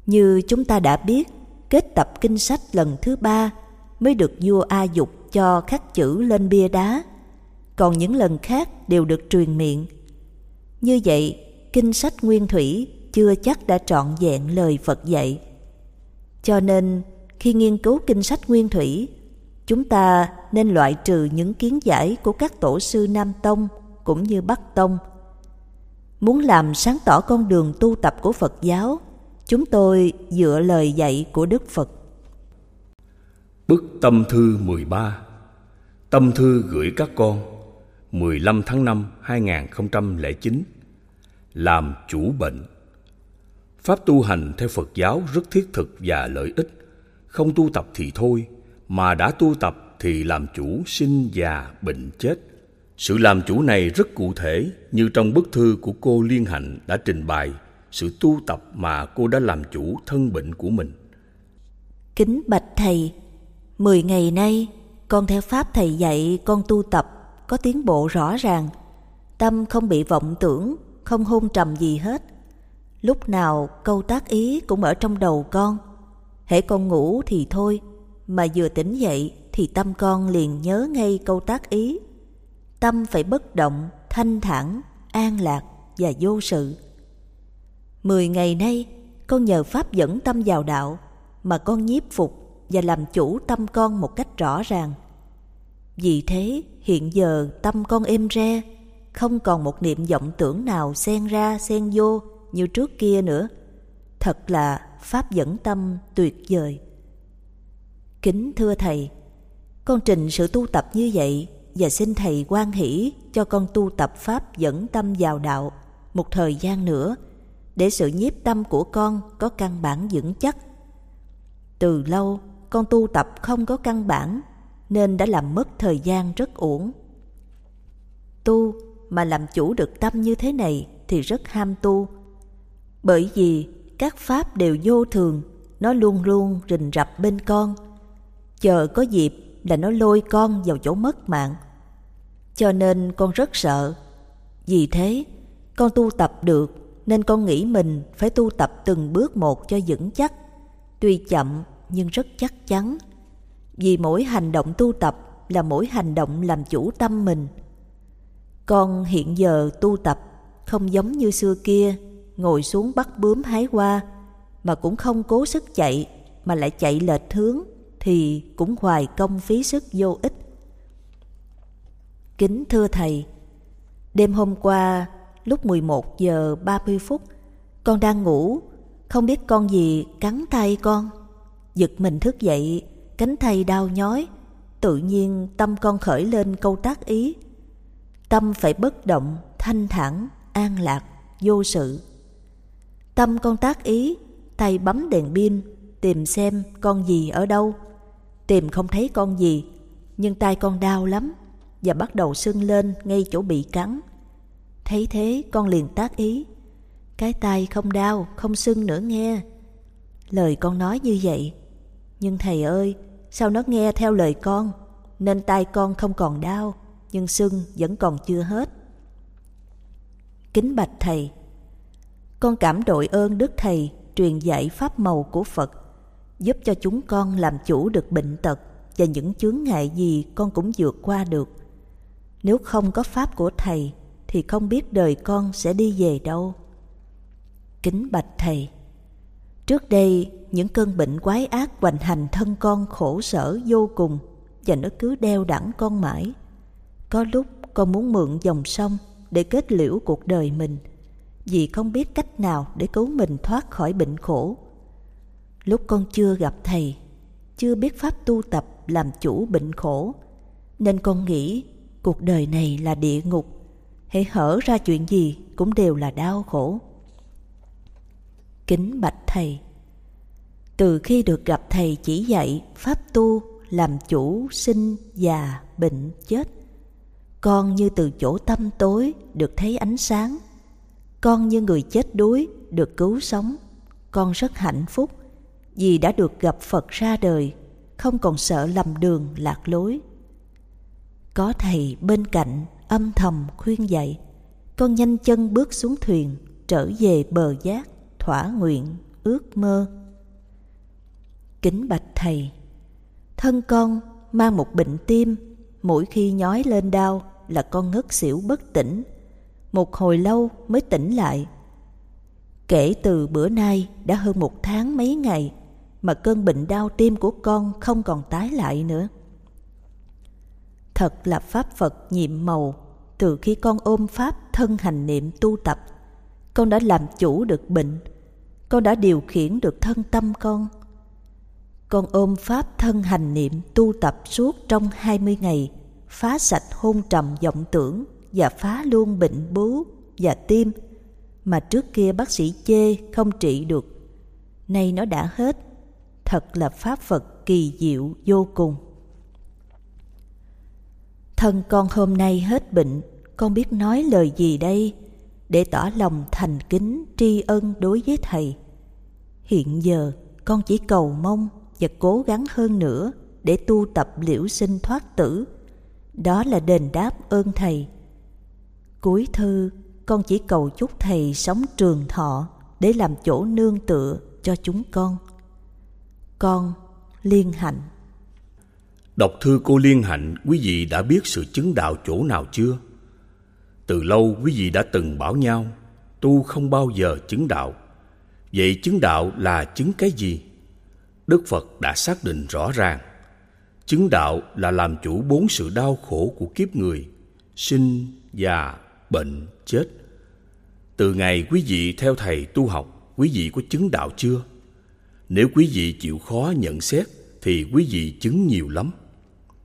Như chúng ta đã biết, kết tập kinh sách lần thứ ba mới được vua A Dục cho khắc chữ lên bia đá, còn những lần khác đều được truyền miệng. Như vậy, kinh sách nguyên thủy chưa chắc đã trọn vẹn lời Phật dạy. Cho nên, khi nghiên cứu kinh sách nguyên thủy, chúng ta nên loại trừ những kiến giải của các tổ sư Nam Tông cũng như Bắc Tông. Muốn làm sáng tỏ con đường tu tập của Phật giáo, chúng tôi dựa lời dạy của Đức Phật. Bức tâm thư 13 Tâm thư gửi các con 15 tháng 5 2009 Làm chủ bệnh. Pháp tu hành theo Phật giáo rất thiết thực và lợi ích. Không tu tập thì thôi. Mà đã tu tập thì làm chủ sinh già bệnh chết Sự làm chủ này rất cụ thể Như trong bức thư của cô Liên Hạnh đã trình bày Sự tu tập mà cô đã làm chủ thân bệnh của mình Kính bạch Thầy Mười ngày nay, con theo Pháp Thầy dạy con tu tập có tiến bộ rõ ràng. Tâm không bị vọng tưởng, không hôn trầm gì hết. Lúc nào câu tác ý cũng ở trong đầu con. Hễ con ngủ thì thôi, mà vừa tỉnh dậy thì tâm con liền nhớ ngay câu tác ý. Tâm phải bất động, thanh thản, an lạc và vô sự. Mười ngày nay, con nhờ Pháp dẫn tâm vào đạo mà con nhiếp phục và làm chủ tâm con một cách rõ ràng. Vì thế, hiện giờ tâm con êm re, không còn một niệm vọng tưởng nào xen ra xen vô như trước kia nữa. Thật là Pháp dẫn tâm tuyệt vời. Kính thưa Thầy, con trình sự tu tập như vậy và xin Thầy quan hỷ cho con tu tập Pháp dẫn tâm vào đạo một thời gian nữa để sự nhiếp tâm của con có căn bản vững chắc. Từ lâu, con tu tập không có căn bản nên đã làm mất thời gian rất uổng. Tu mà làm chủ được tâm như thế này thì rất ham tu. Bởi vì các pháp đều vô thường, nó luôn luôn rình rập bên con. Chờ có dịp là nó lôi con vào chỗ mất mạng. Cho nên con rất sợ. Vì thế, con tu tập được nên con nghĩ mình phải tu tập từng bước một cho vững chắc. Tuy chậm nhưng rất chắc chắn. Vì mỗi hành động tu tập là mỗi hành động làm chủ tâm mình. Con hiện giờ tu tập không giống như xưa kia ngồi xuống bắt bướm hái hoa mà cũng không cố sức chạy mà lại chạy lệch hướng thì cũng hoài công phí sức vô ích. Kính thưa Thầy, đêm hôm qua lúc 11 giờ 30 phút con đang ngủ, không biết con gì cắn tay con. Giật mình thức dậy, cánh tay đau nhói, tự nhiên tâm con khởi lên câu tác ý. Tâm phải bất động, thanh thản, an lạc, vô sự. Tâm con tác ý, tay bấm đèn pin, tìm xem con gì ở đâu. Tìm không thấy con gì, nhưng tay con đau lắm và bắt đầu sưng lên ngay chỗ bị cắn. Thấy thế con liền tác ý, cái tay không đau, không sưng nữa nghe. Lời con nói như vậy, nhưng thầy ơi, sao nó nghe theo lời con, nên tay con không còn đau, nhưng sưng vẫn còn chưa hết. Kính bạch thầy, con cảm đội ơn Đức Thầy truyền dạy pháp màu của Phật, giúp cho chúng con làm chủ được bệnh tật và những chướng ngại gì con cũng vượt qua được. Nếu không có pháp của Thầy thì không biết đời con sẽ đi về đâu. Kính bạch Thầy, trước đây những cơn bệnh quái ác hoành hành thân con khổ sở vô cùng và nó cứ đeo đẳng con mãi. Có lúc con muốn mượn dòng sông để kết liễu cuộc đời mình – vì không biết cách nào để cứu mình thoát khỏi bệnh khổ. Lúc con chưa gặp thầy, chưa biết pháp tu tập làm chủ bệnh khổ, nên con nghĩ cuộc đời này là địa ngục, hãy hở ra chuyện gì cũng đều là đau khổ. Kính bạch thầy, từ khi được gặp thầy chỉ dạy pháp tu làm chủ sinh già bệnh chết, con như từ chỗ tâm tối được thấy ánh sáng con như người chết đuối được cứu sống. Con rất hạnh phúc vì đã được gặp Phật ra đời, không còn sợ lầm đường lạc lối. Có thầy bên cạnh âm thầm khuyên dạy, con nhanh chân bước xuống thuyền, trở về bờ giác, thỏa nguyện, ước mơ. Kính bạch thầy, thân con mang một bệnh tim, mỗi khi nhói lên đau là con ngất xỉu bất tỉnh, một hồi lâu mới tỉnh lại. Kể từ bữa nay đã hơn một tháng mấy ngày mà cơn bệnh đau tim của con không còn tái lại nữa. Thật là Pháp Phật nhiệm màu, từ khi con ôm Pháp thân hành niệm tu tập, con đã làm chủ được bệnh, con đã điều khiển được thân tâm con. Con ôm Pháp thân hành niệm tu tập suốt trong 20 ngày, phá sạch hôn trầm vọng tưởng và phá luôn bệnh bú và tim mà trước kia bác sĩ chê không trị được. Nay nó đã hết, thật là pháp Phật kỳ diệu vô cùng. Thân con hôm nay hết bệnh, con biết nói lời gì đây để tỏ lòng thành kính tri ân đối với Thầy. Hiện giờ con chỉ cầu mong và cố gắng hơn nữa để tu tập liễu sinh thoát tử Đó là đền đáp ơn thầy. Cuối thư, con chỉ cầu chúc thầy sống trường thọ để làm chỗ nương tựa cho chúng con. Con Liên Hạnh Đọc thư cô Liên Hạnh, quý vị đã biết sự chứng đạo chỗ nào chưa? Từ lâu quý vị đã từng bảo nhau, tu không bao giờ chứng đạo. Vậy chứng đạo là chứng cái gì? Đức Phật đã xác định rõ ràng. Chứng đạo là làm chủ bốn sự đau khổ của kiếp người, sinh, già, bệnh, chết. Từ ngày quý vị theo thầy tu học, quý vị có chứng đạo chưa? Nếu quý vị chịu khó nhận xét thì quý vị chứng nhiều lắm.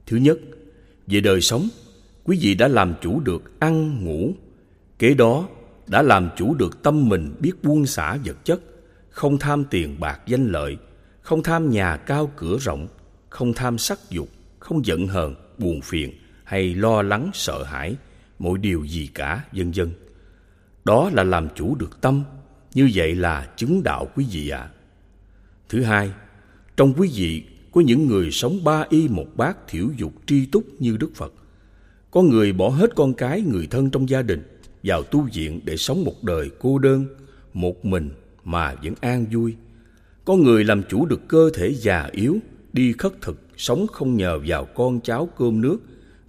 Thứ nhất, về đời sống, quý vị đã làm chủ được ăn, ngủ. Kế đó, đã làm chủ được tâm mình biết buông xả vật chất, không tham tiền bạc danh lợi, không tham nhà cao cửa rộng, không tham sắc dục, không giận hờn, buồn phiền hay lo lắng sợ hãi, mọi điều gì cả, vân vân. Đó là làm chủ được tâm, như vậy là chứng đạo quý vị ạ. À. Thứ hai, trong quý vị có những người sống ba y một bát thiểu dục tri túc như Đức Phật. Có người bỏ hết con cái, người thân trong gia đình vào tu viện để sống một đời cô đơn, một mình mà vẫn an vui. Có người làm chủ được cơ thể già yếu, đi khất thực, sống không nhờ vào con cháu cơm nước,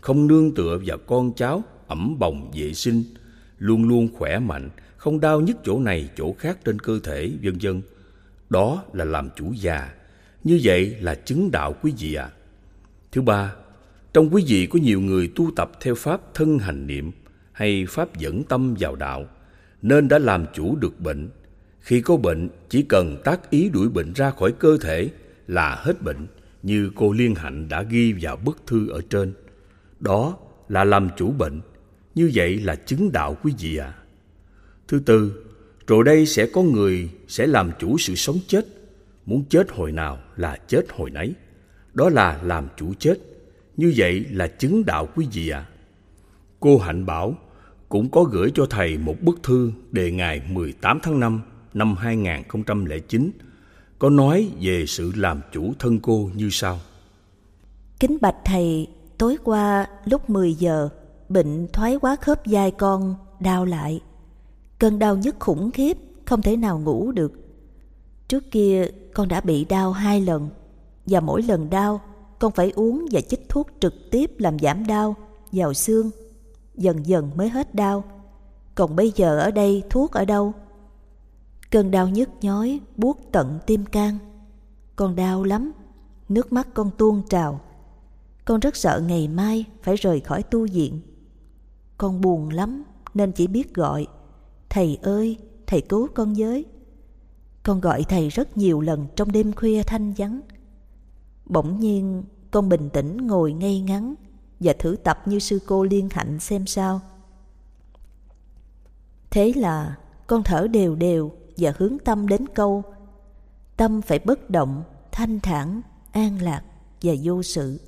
không nương tựa vào con cháu ẩm bồng vệ sinh, luôn luôn khỏe mạnh, không đau nhức chỗ này chỗ khác trên cơ thể, vân vân. Đó là làm chủ già. Như vậy là chứng đạo quý vị ạ. À. Thứ ba, trong quý vị có nhiều người tu tập theo pháp thân hành niệm hay pháp dẫn tâm vào đạo, nên đã làm chủ được bệnh. Khi có bệnh, chỉ cần tác ý đuổi bệnh ra khỏi cơ thể là hết bệnh, như cô Liên Hạnh đã ghi vào bức thư ở trên. Đó là làm chủ bệnh, như vậy là chứng đạo quý vị ạ. À. Thứ tư, rồi đây sẽ có người sẽ làm chủ sự sống chết, muốn chết hồi nào là chết hồi nấy. Đó là làm chủ chết, như vậy là chứng đạo quý vị ạ. À. Cô Hạnh bảo cũng có gửi cho thầy một bức thư đề ngày 18 tháng 5 năm 2009 có nói về sự làm chủ thân cô như sau. Kính bạch thầy, tối qua lúc 10 giờ, bệnh thoái quá khớp vai con đau lại. Cơn đau nhức khủng khiếp, không thể nào ngủ được. Trước kia con đã bị đau hai lần, và mỗi lần đau con phải uống và chích thuốc trực tiếp làm giảm đau vào xương. Dần dần mới hết đau. Còn bây giờ ở đây thuốc ở đâu? Cơn đau nhức nhói buốt tận tim can. Con đau lắm, nước mắt con tuôn trào. Con rất sợ ngày mai phải rời khỏi tu viện. Con buồn lắm nên chỉ biết gọi Thầy ơi, thầy cứu con với. Con gọi thầy rất nhiều lần trong đêm khuya thanh vắng. Bỗng nhiên con bình tĩnh ngồi ngay ngắn và thử tập như sư cô liên hạnh xem sao. Thế là con thở đều đều và hướng tâm đến câu Tâm phải bất động, thanh thản, an lạc và vô sự.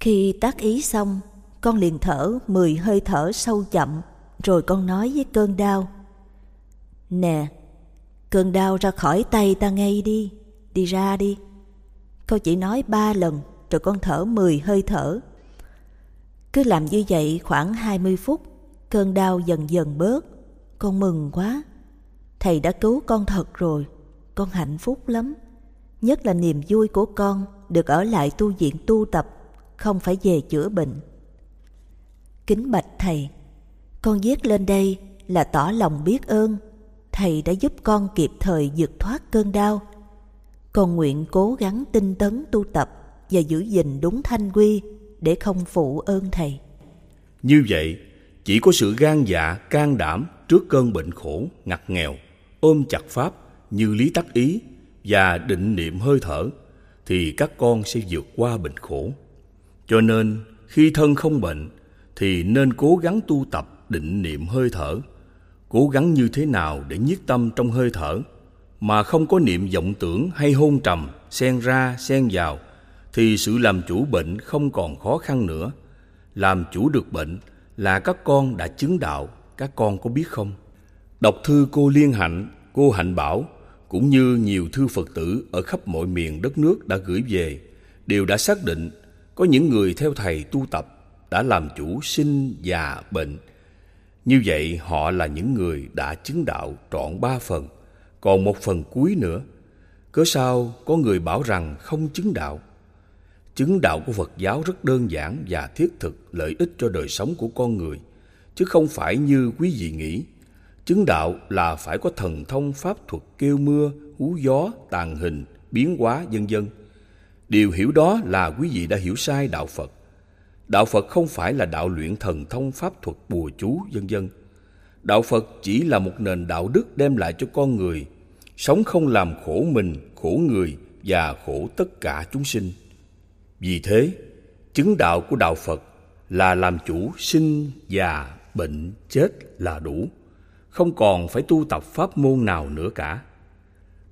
Khi tác ý xong, con liền thở mười hơi thở sâu chậm rồi con nói với cơn đau. Nè, Cơn đau ra khỏi tay ta ngay đi Đi ra đi. Con chỉ nói ba lần, Rồi con thở mười hơi thở. Cứ làm như vậy khoảng hai mươi phút, Cơn đau dần dần bớt. Con mừng quá. Thầy đã cứu con thật rồi, Con hạnh phúc lắm. Nhất là niềm vui của con Được ở lại tu viện tu tập, Không phải về chữa bệnh. Kính bạch thầy con viết lên đây là tỏ lòng biết ơn. Thầy đã giúp con kịp thời vượt thoát cơn đau. Con nguyện cố gắng tinh tấn tu tập Và giữ gìn đúng thanh quy Để không phụ ơn Thầy. Như vậy Chỉ có sự gan dạ, can đảm Trước cơn bệnh khổ, ngặt nghèo Ôm chặt Pháp như lý tắc ý Và định niệm hơi thở Thì các con sẽ vượt qua bệnh khổ. Cho nên khi thân không bệnh Thì nên cố gắng tu tập định niệm hơi thở. Cố gắng như thế nào để nhiếp tâm trong hơi thở mà không có niệm vọng tưởng hay hôn trầm, xen ra, xen vào, thì sự làm chủ bệnh không còn khó khăn nữa. Làm chủ được bệnh là các con đã chứng đạo, các con có biết không? Đọc thư cô liên hạnh, cô hạnh bảo, cũng như nhiều thư phật tử ở khắp mọi miền đất nước đã gửi về, đều đã xác định có những người theo thầy tu tập đã làm chủ sinh già bệnh như vậy họ là những người đã chứng đạo trọn ba phần, còn một phần cuối nữa. Cớ sao có người bảo rằng không chứng đạo? Chứng đạo của phật giáo rất đơn giản và thiết thực, lợi ích cho đời sống của con người, chứ không phải như quý vị nghĩ. Chứng đạo là phải có thần thông pháp thuật kêu mưa, hú gió, tàn hình, biến hóa, vân vân. Điều hiểu đó là quý vị đã hiểu sai đạo phật đạo phật không phải là đạo luyện thần thông pháp thuật bùa chú, vân vân. Đạo phật chỉ là một nền đạo đức đem lại cho con người. Sống không làm khổ mình, khổ người và khổ tất cả chúng sinh. Vì thế, chứng đạo của đạo phật là làm chủ sinh già bệnh chết là đủ. Không còn phải tu tập pháp môn nào nữa cả.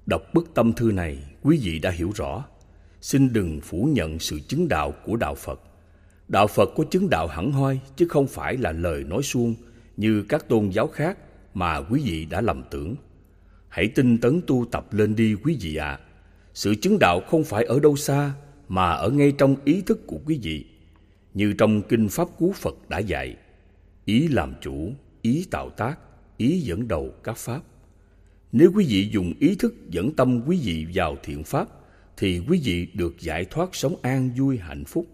Đọc bức tâm thư này, quý vị đã hiểu rõ. Xin đừng phủ nhận sự chứng đạo của đạo phật đạo phật có chứng đạo hẳn hoi, chứ không phải là lời nói suông, như các tôn giáo khác mà quý vị đã lầm tưởng. Hãy tinh tấn tu tập lên đi quý vị ạ. À. sự chứng đạo không phải ở đâu xa, mà ở ngay trong ý thức của quý vị, như trong kinh pháp cú phật đã dạy. Ý làm chủ, ý tạo tác, ý dẫn đầu các pháp. Nếu quý vị dùng ý thức dẫn tâm quý vị vào thiện pháp, thì quý vị được giải thoát sống an vui hạnh phúc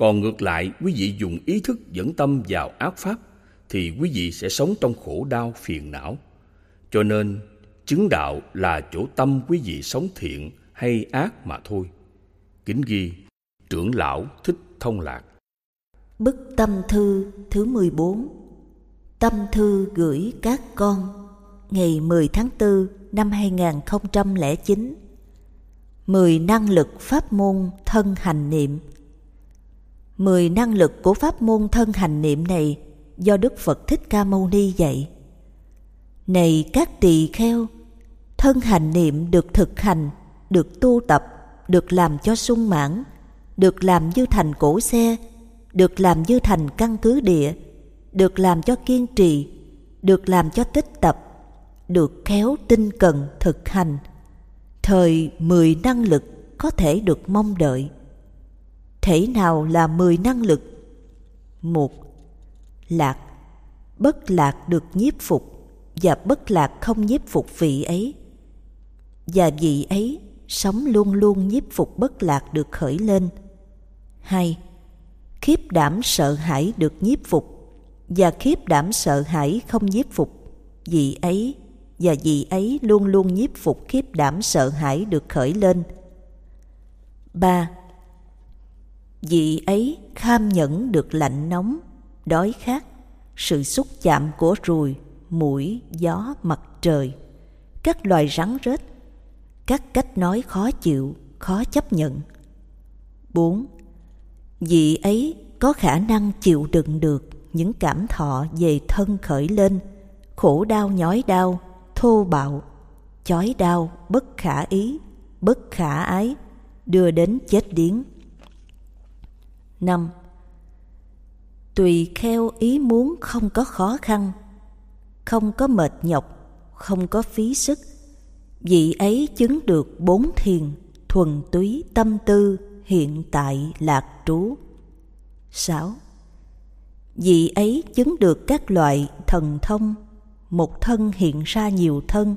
còn ngược lại, quý vị dùng ý thức dẫn tâm vào ác pháp thì quý vị sẽ sống trong khổ đau phiền não. Cho nên, chứng đạo là chỗ tâm quý vị sống thiện hay ác mà thôi. Kính ghi, trưởng lão thích thông lạc. Bức tâm thư thứ 14 tâm thư gửi các con, ngày 10 tháng 4 năm 2009 10 năng lực pháp môn thân hành niệm. 10 năng lực của pháp môn thân hành niệm này do Đức Phật Thích Ca Mâu Ni dạy. Này các tỳ kheo, thân hành niệm được thực hành, được tu tập, được làm cho sung mãn, được làm như thành cổ xe, được làm như thành căn cứ địa, được làm cho kiên trì, được làm cho tích tập, được khéo tinh cần thực hành. Thời mười năng lực có thể được mong đợi. Thể nào là mười năng lực? Một, lạc, bất lạc được nhiếp phục và bất lạc không nhiếp phục vị ấy. Và vị ấy sống luôn luôn nhiếp phục bất lạc được khởi lên. Hai, khiếp đảm sợ hãi được nhiếp phục và khiếp đảm sợ hãi không nhiếp phục vị ấy và vị ấy luôn luôn nhiếp phục khiếp đảm sợ hãi được khởi lên. ba Vị ấy kham nhẫn được lạnh nóng, đói khát, sự xúc chạm của ruồi, mũi, gió, mặt trời, các loài rắn rết, các cách nói khó chịu, khó chấp nhận. 4. Vị ấy có khả năng chịu đựng được những cảm thọ về thân khởi lên, khổ đau nhói đau, thô bạo, chói đau, bất khả ý, bất khả ái, đưa đến chết điếng. 5. Tùy kheo ý muốn không có khó khăn, không có mệt nhọc, không có phí sức, vị ấy chứng được bốn thiền, thuần túy tâm tư, hiện tại lạc trú. 6. Vị ấy chứng được các loại thần thông, một thân hiện ra nhiều thân,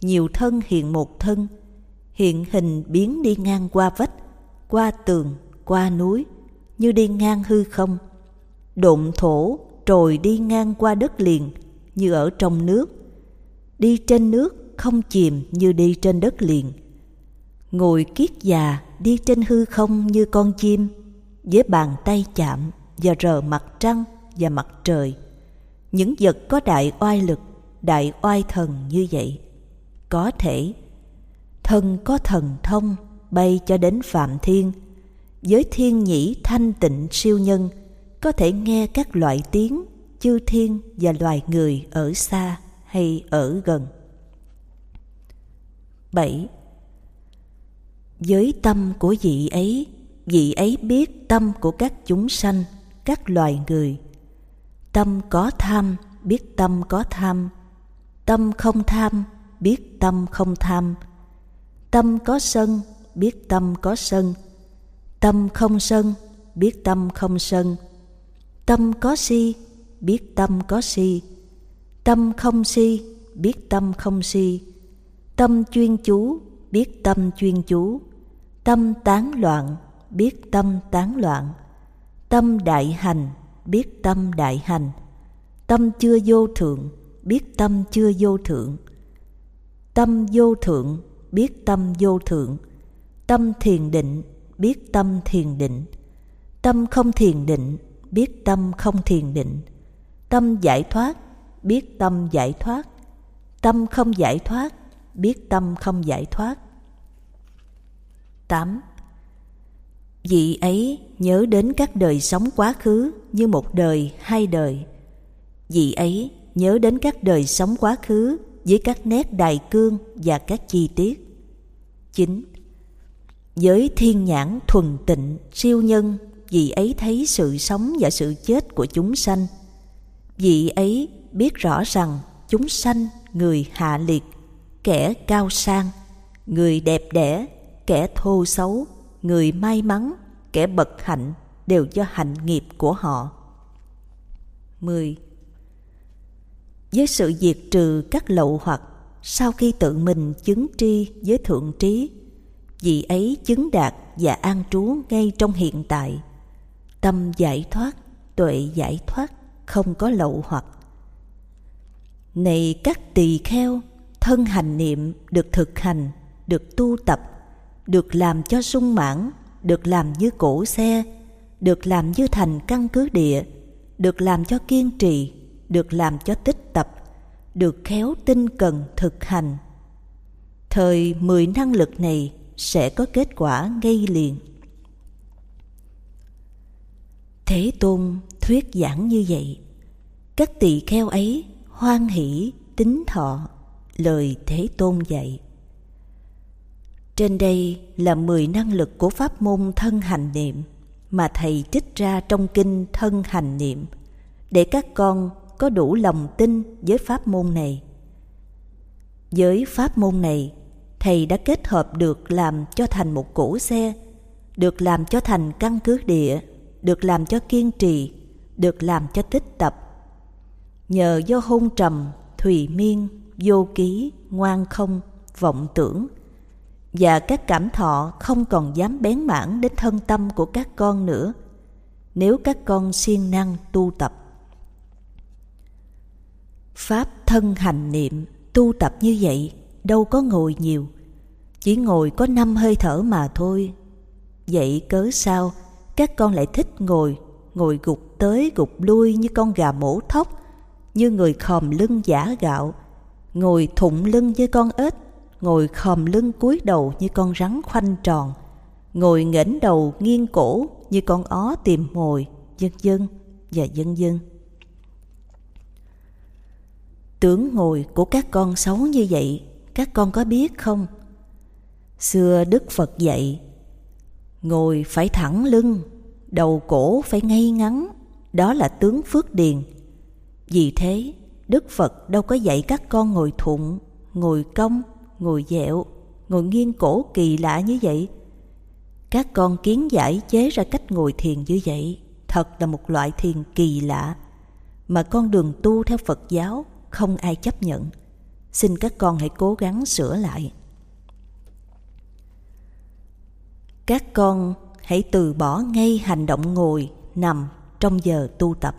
nhiều thân hiện một thân, hiện hình biến đi ngang qua vách, qua tường, qua núi, như đi ngang hư không. Độn thổ trồi đi ngang qua đất liền như ở trong nước. Đi trên nước không chìm như đi trên đất liền. Ngồi kiết già đi trên hư không như con chim, với bàn tay chạm và rờ mặt trăng và mặt trời. Những vật có đại oai lực, đại oai thần như vậy. Có thể thân có thần thông bay cho đến phạm thiên với thiên nhĩ thanh tịnh siêu nhân có thể nghe các loại tiếng chư thiên và loài người ở xa hay ở gần. 7. Với tâm của vị ấy, vị ấy biết tâm của các chúng sanh, các loài người. Tâm có tham, biết tâm có tham. Tâm không tham, biết tâm không tham. Tâm có sân, biết tâm có sân tâm không sân, biết tâm không sân. Tâm có si, biết tâm có si. Tâm không si, biết tâm không si. Tâm chuyên chú, biết tâm chuyên chú. Tâm tán loạn, biết tâm tán loạn. Tâm đại hành, biết tâm đại hành. Tâm chưa vô thượng, biết tâm chưa vô thượng. Tâm vô thượng, biết tâm vô thượng. Tâm thiền định biết tâm thiền định tâm không thiền định biết tâm không thiền định tâm giải thoát biết tâm giải thoát tâm không giải thoát biết tâm không giải thoát 8. Vị ấy nhớ đến các đời sống quá khứ như một đời, hai đời. Vị ấy nhớ đến các đời sống quá khứ với các nét đài cương và các chi tiết. 9. Với thiên nhãn thuần tịnh, siêu nhân, vị ấy thấy sự sống và sự chết của chúng sanh. Vị ấy biết rõ rằng chúng sanh, người hạ liệt, kẻ cao sang, người đẹp đẽ, kẻ thô xấu, người may mắn, kẻ bậc hạnh đều do hạnh nghiệp của họ. 10. Với sự diệt trừ các lậu hoặc, sau khi tự mình chứng tri với thượng trí, vị ấy chứng đạt và an trú ngay trong hiện tại. Tâm giải thoát, tuệ giải thoát, không có lậu hoặc. Này các tỳ kheo, thân hành niệm được thực hành, được tu tập, được làm cho sung mãn, được làm như cổ xe, được làm như thành căn cứ địa, được làm cho kiên trì, được làm cho tích tập, được khéo tinh cần thực hành. Thời mười năng lực này sẽ có kết quả ngay liền. Thế Tôn thuyết giảng như vậy, các tỳ kheo ấy hoan hỷ tính thọ lời Thế Tôn dạy. Trên đây là 10 năng lực của pháp môn thân hành niệm mà Thầy trích ra trong kinh thân hành niệm để các con có đủ lòng tin với pháp môn này. Với pháp môn này, Thầy đã kết hợp được làm cho thành một cỗ xe, được làm cho thành căn cứ địa, được làm cho kiên trì, được làm cho tích tập. Nhờ do hôn trầm, thùy miên, vô ký, ngoan không, vọng tưởng và các cảm thọ không còn dám bén mảng đến thân tâm của các con nữa nếu các con siêng năng tu tập. Pháp thân hành niệm tu tập như vậy đâu có ngồi nhiều, chỉ ngồi có năm hơi thở mà thôi. Vậy cớ sao các con lại thích ngồi, ngồi gục tới gục lui như con gà mổ thóc, như người khòm lưng giả gạo, ngồi thụng lưng như con ếch, ngồi khòm lưng cúi đầu như con rắn khoanh tròn, ngồi nghển đầu nghiêng cổ như con ó tìm mồi, dân dân và dân dân. tưởng ngồi của các con xấu như vậy, các con có biết không? Xưa Đức Phật dạy, ngồi phải thẳng lưng, đầu cổ phải ngay ngắn, đó là tướng phước điền. Vì thế, Đức Phật đâu có dạy các con ngồi thụng, ngồi cong, ngồi dẹo, ngồi nghiêng cổ kỳ lạ như vậy. Các con kiến giải chế ra cách ngồi thiền như vậy, thật là một loại thiền kỳ lạ, mà con đường tu theo Phật giáo không ai chấp nhận. Xin các con hãy cố gắng sửa lại. Các con hãy từ bỏ ngay hành động ngồi, nằm trong giờ tu tập.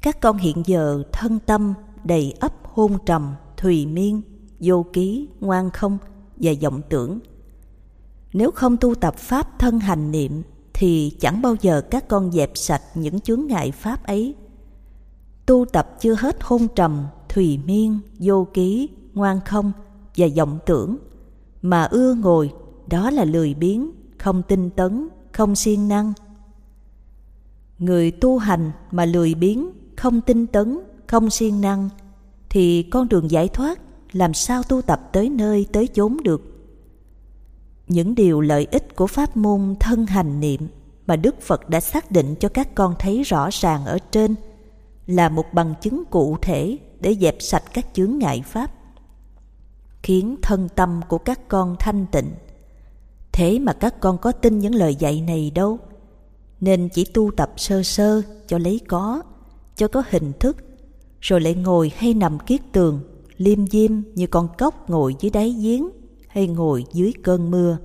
Các con hiện giờ thân tâm đầy ấp hôn trầm, thùy miên, vô ký, ngoan không và vọng tưởng. Nếu không tu tập pháp thân hành niệm thì chẳng bao giờ các con dẹp sạch những chướng ngại pháp ấy. Tu tập chưa hết hôn trầm, thùy miên, vô ký, ngoan không và vọng tưởng mà ưa ngồi đó là lười biếng, không tinh tấn, không siêng năng. Người tu hành mà lười biếng không tinh tấn, không siêng năng, thì con đường giải thoát làm sao tu tập tới nơi tới chốn được. Những điều lợi ích của pháp môn thân hành niệm mà Đức Phật đã xác định cho các con thấy rõ ràng ở trên là một bằng chứng cụ thể để dẹp sạch các chướng ngại pháp, khiến thân tâm của các con thanh tịnh. Thế mà các con có tin những lời dạy này đâu. nên chỉ tu tập sơ sơ cho lấy có, cho có hình thức, rồi lại ngồi hay nằm kiết tường, liêm diêm như con cóc ngồi dưới đáy giếng hay ngồi dưới cơn mưa.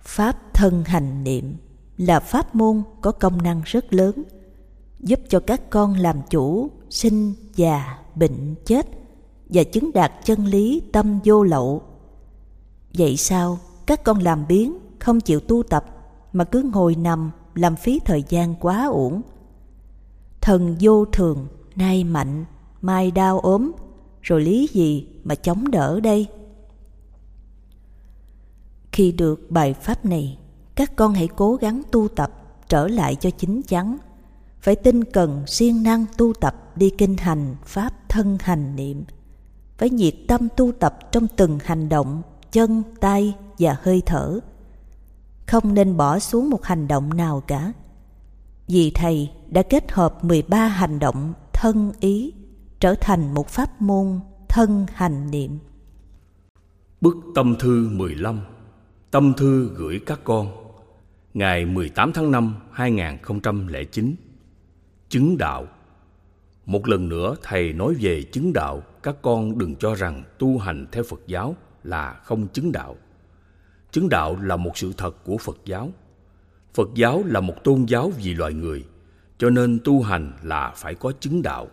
Pháp thân hành niệm là pháp môn có công năng rất lớn, giúp cho các con làm chủ, sinh, già, bệnh, chết và chứng đạt chân lý tâm vô lậu. Vậy sao các con làm biến, không chịu tu tập mà cứ ngồi nằm làm phí thời gian quá uổng. Thần vô thường, nay mạnh, mai đau ốm, rồi lý gì mà chống đỡ đây? Khi được bài pháp này, các con hãy cố gắng tu tập trở lại cho chính chắn. Phải tinh cần siêng năng tu tập đi kinh hành pháp thân hành niệm. với nhiệt tâm tu tập trong từng hành động, chân, tay và hơi thở. Không nên bỏ xuống một hành động nào cả. Vì Thầy đã kết hợp 13 hành động thân ý trở thành một pháp môn thân hành niệm. Bức tâm thư 15 Tâm thư gửi các con Ngày 18 tháng 5 2009 Chứng đạo một lần nữa Thầy nói về chứng đạo. Các con đừng cho rằng tu hành theo Phật giáo là không chứng đạo. Chứng đạo là một sự thật của Phật giáo. Phật giáo là một tôn giáo vì loài người, Cho nên tu hành là phải có chứng đạo.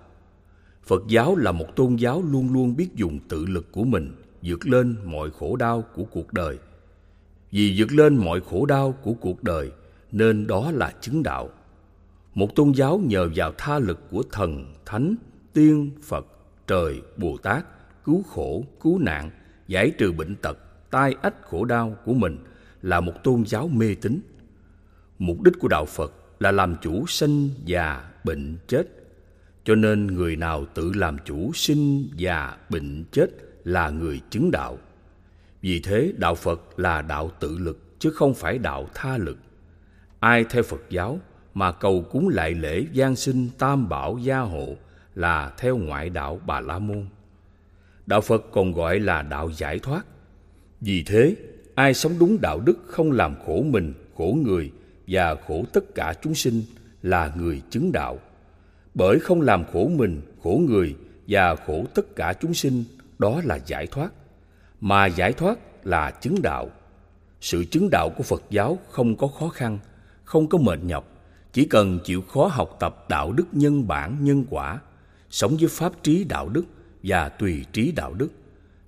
Phật giáo là một tôn giáo luôn luôn biết dùng tự lực của mình, vượt lên mọi khổ đau của cuộc đời. Vì vượt lên mọi khổ đau của cuộc đời, nên đó là chứng đạo. Một tôn giáo nhờ vào tha lực của thần, thánh, tiên, Phật, trời, Bồ Tát, cứu khổ, cứu nạn, giải trừ bệnh tật, tai ách khổ đau của mình là một tôn giáo mê tín. Mục đích của đạo Phật là làm chủ sinh, già, bệnh, chết. Cho nên người nào tự làm chủ sinh, già, bệnh, chết là người chứng đạo. Vì thế đạo Phật là đạo tự lực chứ không phải đạo tha lực. Ai theo Phật giáo mà cầu cúng lại lễ gian sinh tam bảo gia hộ là theo ngoại đạo Bà La Môn. Đạo Phật còn gọi là đạo giải thoát. Vì thế, ai sống đúng đạo đức không làm khổ mình, khổ người và khổ tất cả chúng sinh là người chứng đạo. Bởi không làm khổ mình, khổ người và khổ tất cả chúng sinh, đó là giải thoát mà giải thoát là chứng đạo sự chứng đạo của phật giáo không có khó khăn không có mệt nhọc chỉ cần chịu khó học tập đạo đức nhân bản nhân quả sống với pháp trí đạo đức và tùy trí đạo đức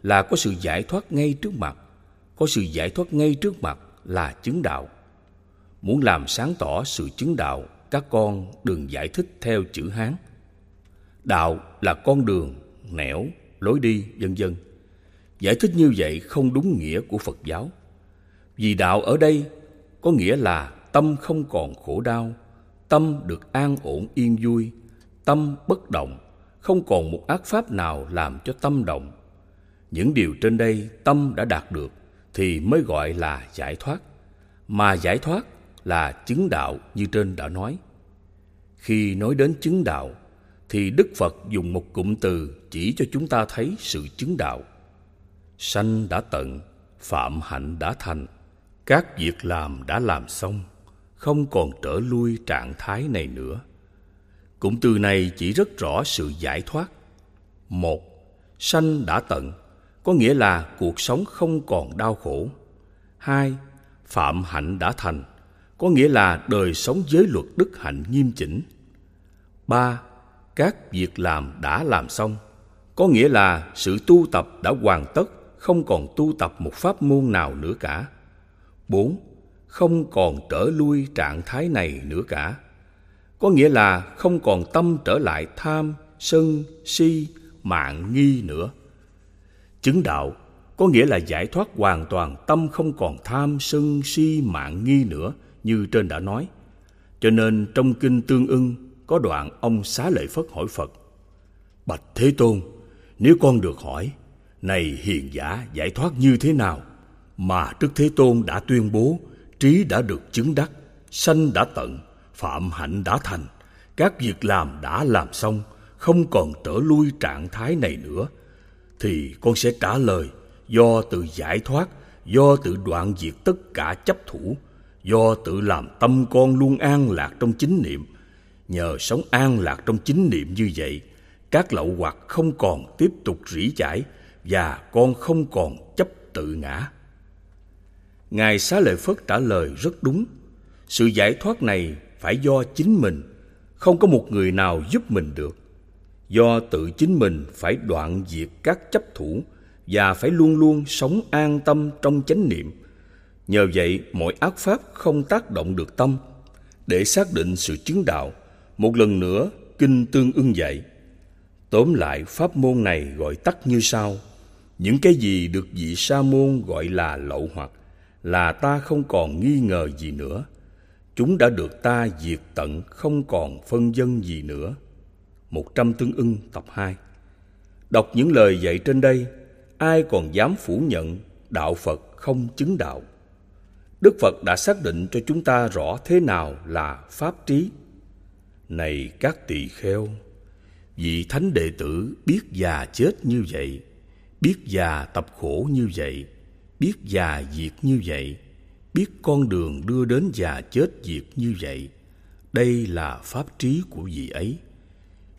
là có sự giải thoát ngay trước mặt. Có sự giải thoát ngay trước mặt là chứng đạo. Muốn làm sáng tỏ sự chứng đạo các con đừng giải thích theo chữ hán. Đạo là con đường nẻo lối đi vân vân. Giải thích như vậy không đúng nghĩa của Phật giáo. Vì đạo ở đây có nghĩa là tâm không còn khổ đau, tâm được an ổn yên vui, tâm bất động, không còn một ác pháp nào làm cho tâm động. Những điều trên đây tâm đã đạt được thì mới gọi là giải thoát. Mà giải thoát là chứng đạo như trên đã nói. Khi nói đến chứng đạo thì Đức Phật dùng một cụm từ chỉ cho chúng ta thấy sự chứng đạo sanh đã tận phạm hạnh đã thành các việc làm đã làm xong không còn trở lui trạng thái này nữa cụm từ này chỉ rất rõ sự giải thoát một, sanh đã tận, có nghĩa là cuộc sống không còn đau khổ hai, phạm hạnh đã thành, có nghĩa là đời sống giới luật đức hạnh nghiêm chỉnh ba, các việc làm đã làm xong, có nghĩa là sự tu tập đã hoàn tất, không còn tu tập một pháp môn nào nữa cả. Bốn. Không còn trở lui trạng thái này nữa cả. Có nghĩa là không còn tâm trở lại tham, sân, si, mạng nghi nữa. Chứng đạo có nghĩa là giải thoát hoàn toàn tâm không còn tham, sân, si, mạng nghi nữa như trên đã nói. Cho nên trong kinh Tương ưng có đoạn ông xá lợi Phất hỏi Phật Bạch Thế Tôn, nếu con được hỏi này hiền giả giải thoát như thế nào? Mà Đức Thế Tôn đã tuyên bố, trí đã được chứng đắc, sanh đã tận, phạm hạnh đã thành, các việc làm đã làm xong, không còn trở lui trạng thái này nữa, thì con sẽ trả lời do tự giải thoát, do tự đoạn diệt tất cả chấp thủ, do tự làm tâm con luôn an lạc trong chính niệm. Nhờ sống an lạc trong chính niệm như vậy các lậu hoặc không còn tiếp tục rỉ chải và con không còn chấp tự ngã ngài xá lợi phất trả lời rất đúng. Sự giải thoát này phải do chính mình, không có một người nào giúp mình được. Do tự chính mình phải đoạn diệt các chấp thủ và phải luôn luôn sống an tâm trong chánh niệm. Nhờ vậy, mọi ác pháp không tác động được tâm. Để xác định sự chứng đạo, một lần nữa, kinh tương ưng dạy, tóm lại, pháp môn này gọi tắt như sau. Những cái gì được vị sa môn gọi là lậu hoặc là ta không còn nghi ngờ gì nữa. Chúng đã được ta diệt tận, không còn phân dân gì nữa. Một trăm tương ưng, tập 2 Đọc những lời dạy trên đây, Ai còn dám phủ nhận đạo Phật không chứng đạo? Đức Phật đã xác định cho chúng ta rõ thế nào là pháp trí. Này các tỳ kheo, Vị thánh đệ tử biết già chết như vậy, Biết già tập khổ như vậy Biết già diệt như vậy Biết con đường đưa đến già chết diệt như vậy Đây là pháp trí của vị ấy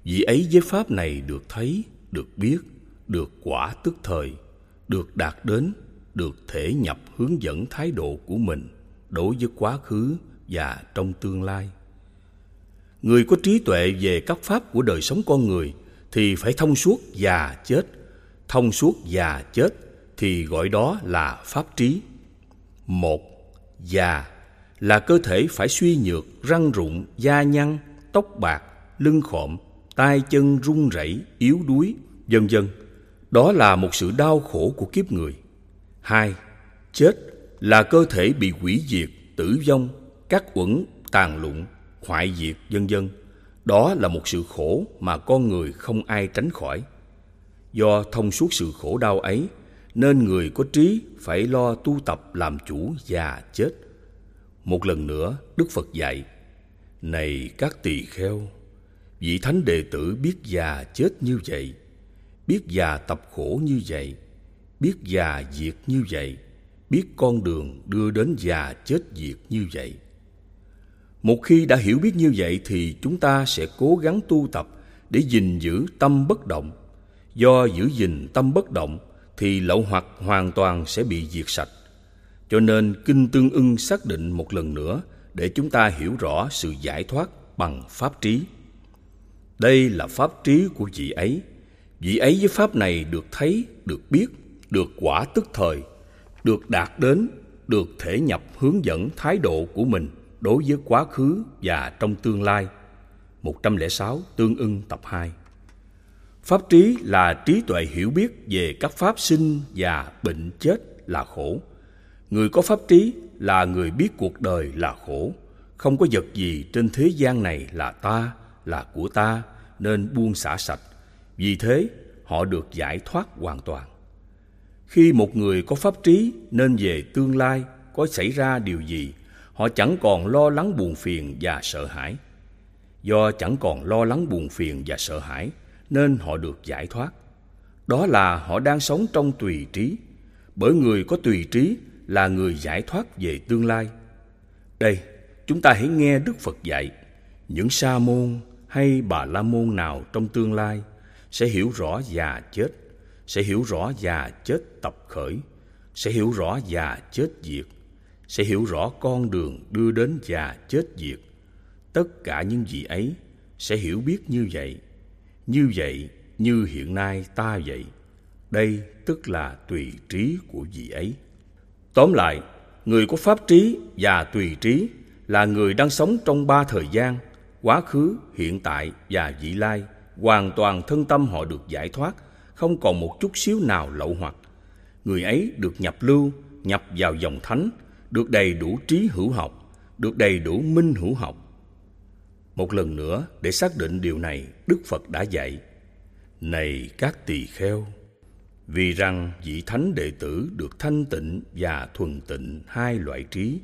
Vị ấy với pháp này được thấy, được biết, được quả tức thời, được đạt đến, được thể nhập hướng dẫn thái độ của mình đối với quá khứ và trong tương lai. Người có trí tuệ về các pháp của đời sống con người thì phải thông suốt già chết. Thông suốt già chết thì gọi đó là pháp trí. Một, già là cơ thể phải suy nhược, răng rụng, da nhăn, tóc bạc, lưng khộm, tay chân run rẩy, yếu đuối, vân vân. Đó là một sự đau khổ của kiếp người. Hai, chết là cơ thể bị hủy diệt, tử vong, các uẩn tàn lụng, hoại diệt, vân vân. Đó là một sự khổ mà con người không ai tránh khỏi. Do thông suốt sự khổ đau ấy, nên người có trí phải lo tu tập làm chủ già chết. Một lần nữa, Đức Phật dạy, Này các tỳ kheo, Vị thánh đệ tử biết già chết như vậy, biết già tập khổ như vậy, biết già diệt như vậy, biết con đường đưa đến già chết diệt như vậy. Một khi đã hiểu biết như vậy thì chúng ta sẽ cố gắng tu tập để gìn giữ tâm bất động. Do giữ gìn tâm bất động thì lậu hoặc hoàn toàn sẽ bị diệt sạch. Cho nên Kinh Tương ưng xác định một lần nữa để chúng ta hiểu rõ sự giải thoát bằng pháp trí. Đây là pháp trí của vị ấy. Vị ấy với pháp này được thấy, được biết, được quả tức thời, được đạt đến, được thể nhập hướng dẫn thái độ của mình đối với quá khứ và trong tương lai. 106 Tương ưng tập 2 Pháp trí là trí tuệ hiểu biết về các pháp sinh và bệnh chết là khổ. Người có pháp trí là người biết cuộc đời là khổ. Không có vật gì trên thế gian này là ta, là của ta, nên buông xả sạch. Vì thế, họ được giải thoát hoàn toàn. Khi một người có pháp trí nên về tương lai có xảy ra điều gì, họ chẳng còn lo lắng buồn phiền và sợ hãi. Do chẳng còn lo lắng buồn phiền và sợ hãi, nên họ được giải thoát. Đó là họ đang sống trong tùy trí, bởi người có tùy trí là người giải thoát về tương lai. Đây, chúng ta hãy nghe Đức Phật dạy, những sa môn, hay bà la môn nào trong tương lai sẽ hiểu rõ già chết sẽ hiểu rõ già chết tập khởi sẽ hiểu rõ già chết diệt sẽ hiểu rõ con đường đưa đến già chết diệt tất cả những gì ấy sẽ hiểu biết như vậy như vậy như hiện nay ta vậy đây tức là tùy trí của vị ấy tóm lại người có pháp trí và tùy trí là người đang sống trong ba thời gian quá khứ, hiện tại và vị lai, hoàn toàn thân tâm họ được giải thoát, không còn một chút xíu nào lậu hoặc. Người ấy được nhập lưu, nhập vào dòng thánh, được đầy đủ trí hữu học, được đầy đủ minh hữu học. Một lần nữa, để xác định điều này, Đức Phật đã dạy, Này các tỳ kheo, vì rằng vị thánh đệ tử được thanh tịnh và thuần tịnh hai loại trí,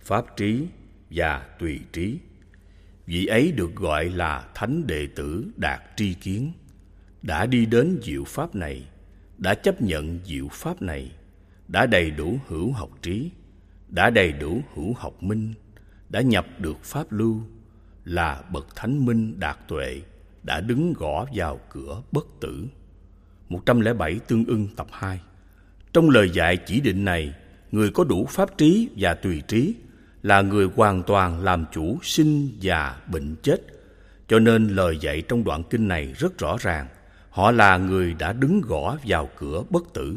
pháp trí và tùy trí vị ấy được gọi là thánh đệ tử đạt tri kiến đã đi đến diệu pháp này đã chấp nhận diệu pháp này đã đầy đủ hữu học trí đã đầy đủ hữu học minh, đã nhập được pháp lưu, là bậc thánh minh đạt tuệ, đã đứng gõ vào cửa bất tử. 107 tương ưng tập 2 Trong lời dạy chỉ định này, người có đủ pháp trí và tùy trí là người hoàn toàn làm chủ sinh già bệnh chết. Cho nên lời dạy trong đoạn kinh này rất rõ ràng, họ là người đã đứng gõ vào cửa bất tử.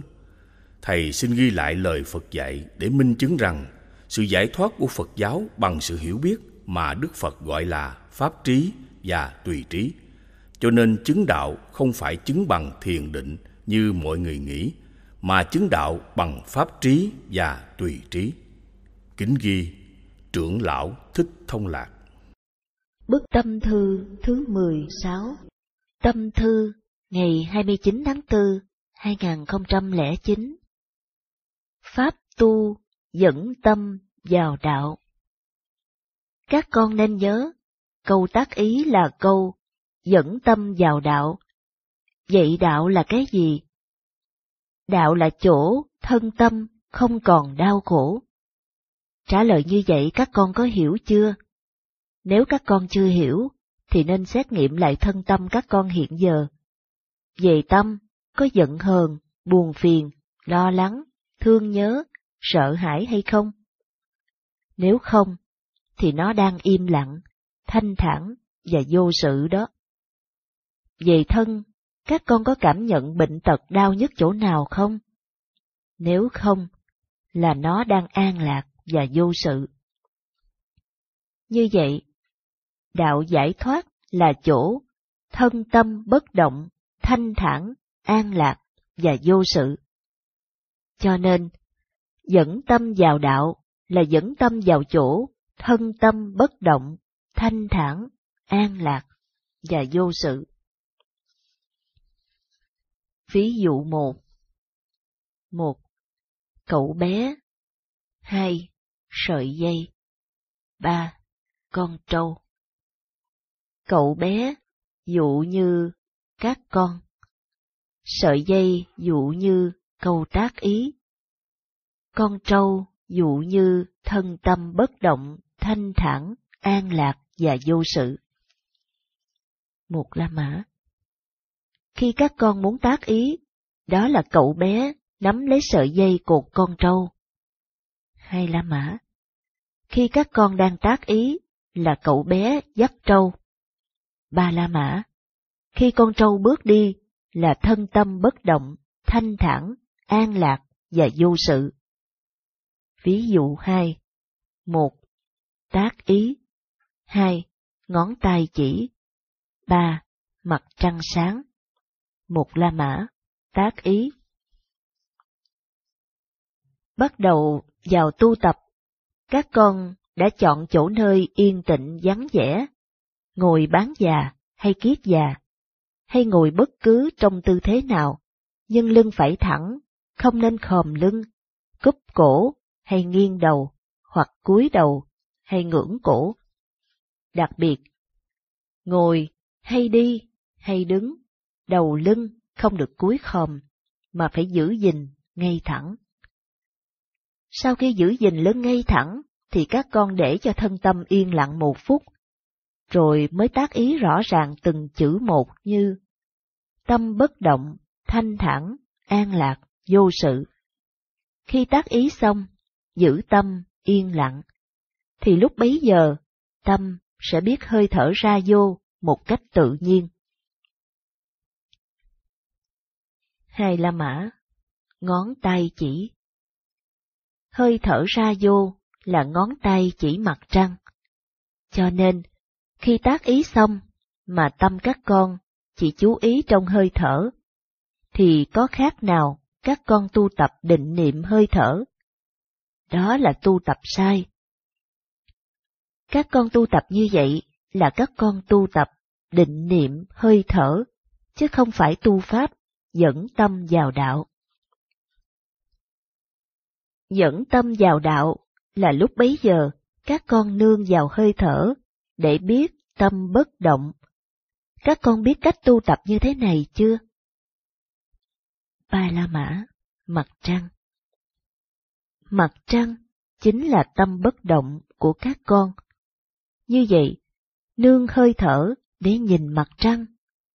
Thầy xin ghi lại lời Phật dạy để minh chứng rằng sự giải thoát của Phật giáo bằng sự hiểu biết mà Đức Phật gọi là pháp trí và tùy trí. Cho nên chứng đạo không phải chứng bằng thiền định như mọi người nghĩ, mà chứng đạo bằng pháp trí và tùy trí. Kính ghi trưởng lão thích thông lạc. Bức tâm thư thứ 16 Tâm thư ngày 29 tháng 4 2009 Pháp tu dẫn tâm vào đạo các con nên nhớ, câu tác ý là câu dẫn tâm vào đạo. Vậy đạo là cái gì? Đạo là chỗ thân tâm không còn đau khổ. Trả lời như vậy các con có hiểu chưa? Nếu các con chưa hiểu, thì nên xét nghiệm lại thân tâm các con hiện giờ. Về tâm, có giận hờn, buồn phiền, lo lắng, thương nhớ, sợ hãi hay không? Nếu không, thì nó đang im lặng, thanh thản và vô sự đó. Về thân, các con có cảm nhận bệnh tật đau nhất chỗ nào không? Nếu không, là nó đang an lạc và vô sự. Như vậy, đạo giải thoát là chỗ thân tâm bất động, thanh thản, an lạc và vô sự. Cho nên, dẫn tâm vào đạo là dẫn tâm vào chỗ thân tâm bất động, thanh thản, an lạc và vô sự. Ví dụ một. Một Cậu bé. Hai Sợi dây. Ba Con trâu. Cậu bé dụ như các con. Sợi dây dụ như câu tác ý. Con trâu dụ như thân tâm bất động, thanh thản, an lạc và vô sự. Một La Mã khi các con muốn tác ý, đó là cậu bé nắm lấy sợi dây cột con trâu. Hai La Mã Khi các con đang tác ý, là cậu bé dắt trâu. Ba La Mã Khi con trâu bước đi, là thân tâm bất động, thanh thản, an lạc và vô sự. Ví dụ hai một Tác ý. Hai Ngón tay chỉ. Ba Mặt trăng sáng. Một La Mã, tác ý. Bắt đầu vào tu tập, các con đã chọn chỗ nơi yên tĩnh vắng vẻ, ngồi bán già hay kiết già, hay ngồi bất cứ trong tư thế nào, nhưng lưng phải thẳng, không nên khòm lưng, cúp cổ hay nghiêng đầu, hoặc cúi đầu? Hay ngưỡng cổ. Đặc biệt, ngồi hay đi hay đứng đầu lưng không được cúi khom, mà phải giữ gìn ngay thẳng. Sau khi giữ gìn lưng ngay thẳng, thì các con để cho thân tâm yên lặng một phút, rồi mới tác ý rõ ràng từng chữ một như tâm bất động, thanh thản, an lạc, vô sự. Khi tác ý xong, giữ tâm yên lặng, thì lúc bấy giờ tâm sẽ biết hơi thở ra vô một cách tự nhiên. hay La Mã, ngón tay chỉ. Hơi thở ra vô là ngón tay chỉ mặt trăng. Cho nên, khi tác ý xong, mà tâm các con chỉ chú ý trong hơi thở, thì có khác nào các con tu tập định niệm hơi thở? Đó là tu tập sai. Các con tu tập như vậy là các con tu tập định niệm hơi thở, chứ không phải tu pháp dẫn tâm vào đạo. Dẫn tâm vào đạo là lúc bấy giờ các con nương vào hơi thở để biết tâm bất động. Các con biết cách tu tập như thế này chưa? Ba La Mã, Mặt Trăng Mặt Trăng chính là tâm bất động của các con. Như vậy, nương hơi thở để nhìn mặt trăng,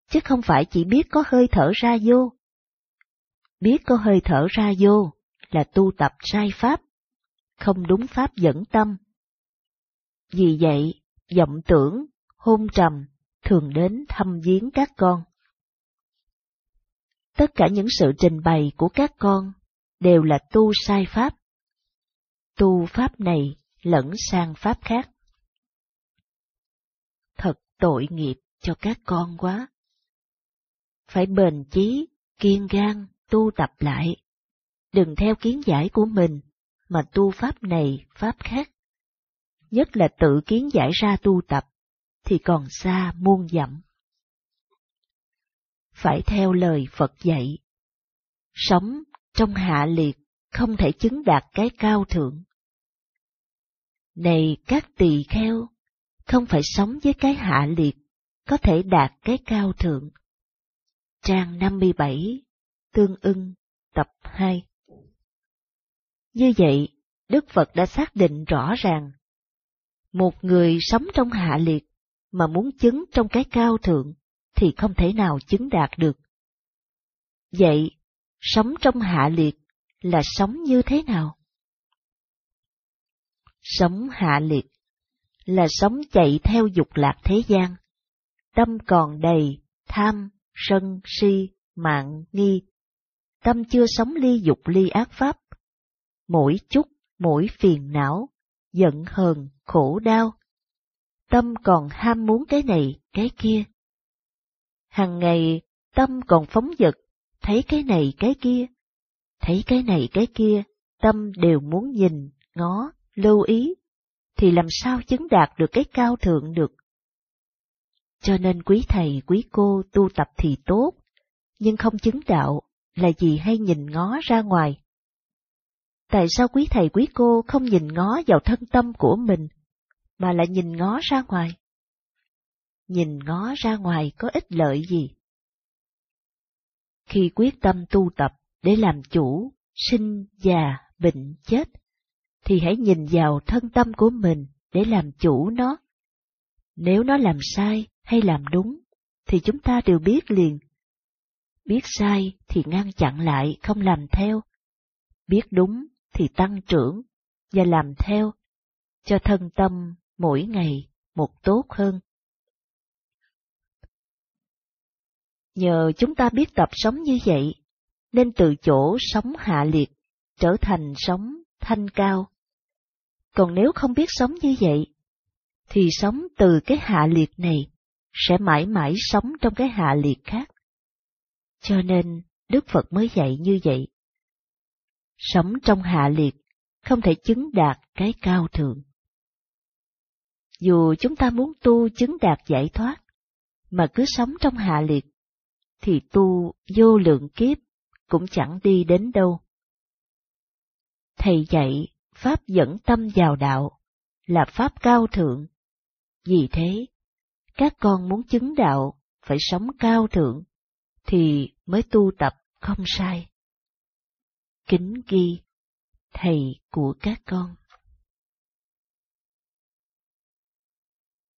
chứ không phải chỉ biết có hơi thở ra vô. Biết có hơi thở ra vô là tu tập sai pháp, không đúng pháp dẫn tâm. Vì vậy, vọng tưởng, hôn trầm thường đến thăm viếng các con. Tất cả những sự trình bày của các con đều là tu sai pháp. Tu pháp này lẫn sang pháp khác. Tội nghiệp cho các con quá. Phải bền chí, kiên gan, tu tập lại. Đừng theo kiến giải của mình, mà tu pháp này, pháp khác. Nhất là tự kiến giải ra tu tập, thì còn xa muôn dặm. Phải theo lời Phật dạy. Sống trong hạ liệt không thể chứng đạt cái cao thượng. Này các tỳ kheo, không phải sống với cái hạ liệt, có thể đạt cái cao thượng. Trang 57, tương ưng, tập 2 Như vậy, Đức Phật đã xác định rõ ràng, một người sống trong hạ liệt mà muốn chứng trong cái cao thượng thì không thể nào chứng đạt được. Vậy, sống trong hạ liệt là sống như thế nào? Sống hạ liệt là sống chạy theo dục lạc thế gian, tâm còn đầy, tham, sân, si, mạng, nghi. Tâm chưa sống ly dục ly ác pháp, mỗi chút, mỗi phiền não, giận hờn, khổ đau. Tâm còn ham muốn cái này, cái kia. Hằng ngày, tâm còn phóng dật, thấy cái này, cái kia. Thấy cái này, cái kia, tâm đều muốn nhìn, ngó, lưu ý, thì làm sao chứng đạt được cái cao thượng được. Cho nên quý thầy, quý cô tu tập thì tốt, nhưng không chứng đạo là gì hay nhìn ngó ra ngoài. Tại sao quý thầy quý cô không nhìn ngó vào thân tâm của mình, mà lại nhìn ngó ra ngoài? Nhìn ngó ra ngoài có ích lợi gì? Khi quyết tâm tu tập để làm chủ, sinh, già, bệnh, chết, thì hãy nhìn vào thân tâm của mình để làm chủ nó. Nếu nó làm sai hay làm đúng, thì chúng ta đều biết liền. Biết sai thì ngăn chặn lại, không làm theo. Biết đúng thì tăng trưởng và làm theo, cho thân tâm mỗi ngày một tốt hơn. Nhờ chúng ta biết tập sống như vậy, nên từ chỗ sống hạ liệt trở thành sống thanh cao. Còn nếu không biết sống như vậy, thì sống từ cái hạ liệt này sẽ mãi mãi sống trong cái hạ liệt khác. Cho nên Đức Phật mới dạy như vậy. Sống trong hạ liệt không thể chứng đạt cái cao thượng. Dù chúng ta muốn tu chứng đạt giải thoát, mà cứ sống trong hạ liệt, thì tu vô lượng kiếp cũng chẳng đi đến đâu. Thầy dạy Pháp dẫn tâm vào đạo là Pháp cao thượng. Vì thế, các con muốn chứng đạo phải sống cao thượng, thì mới tu tập không sai. Kính ghi, thầy của các con.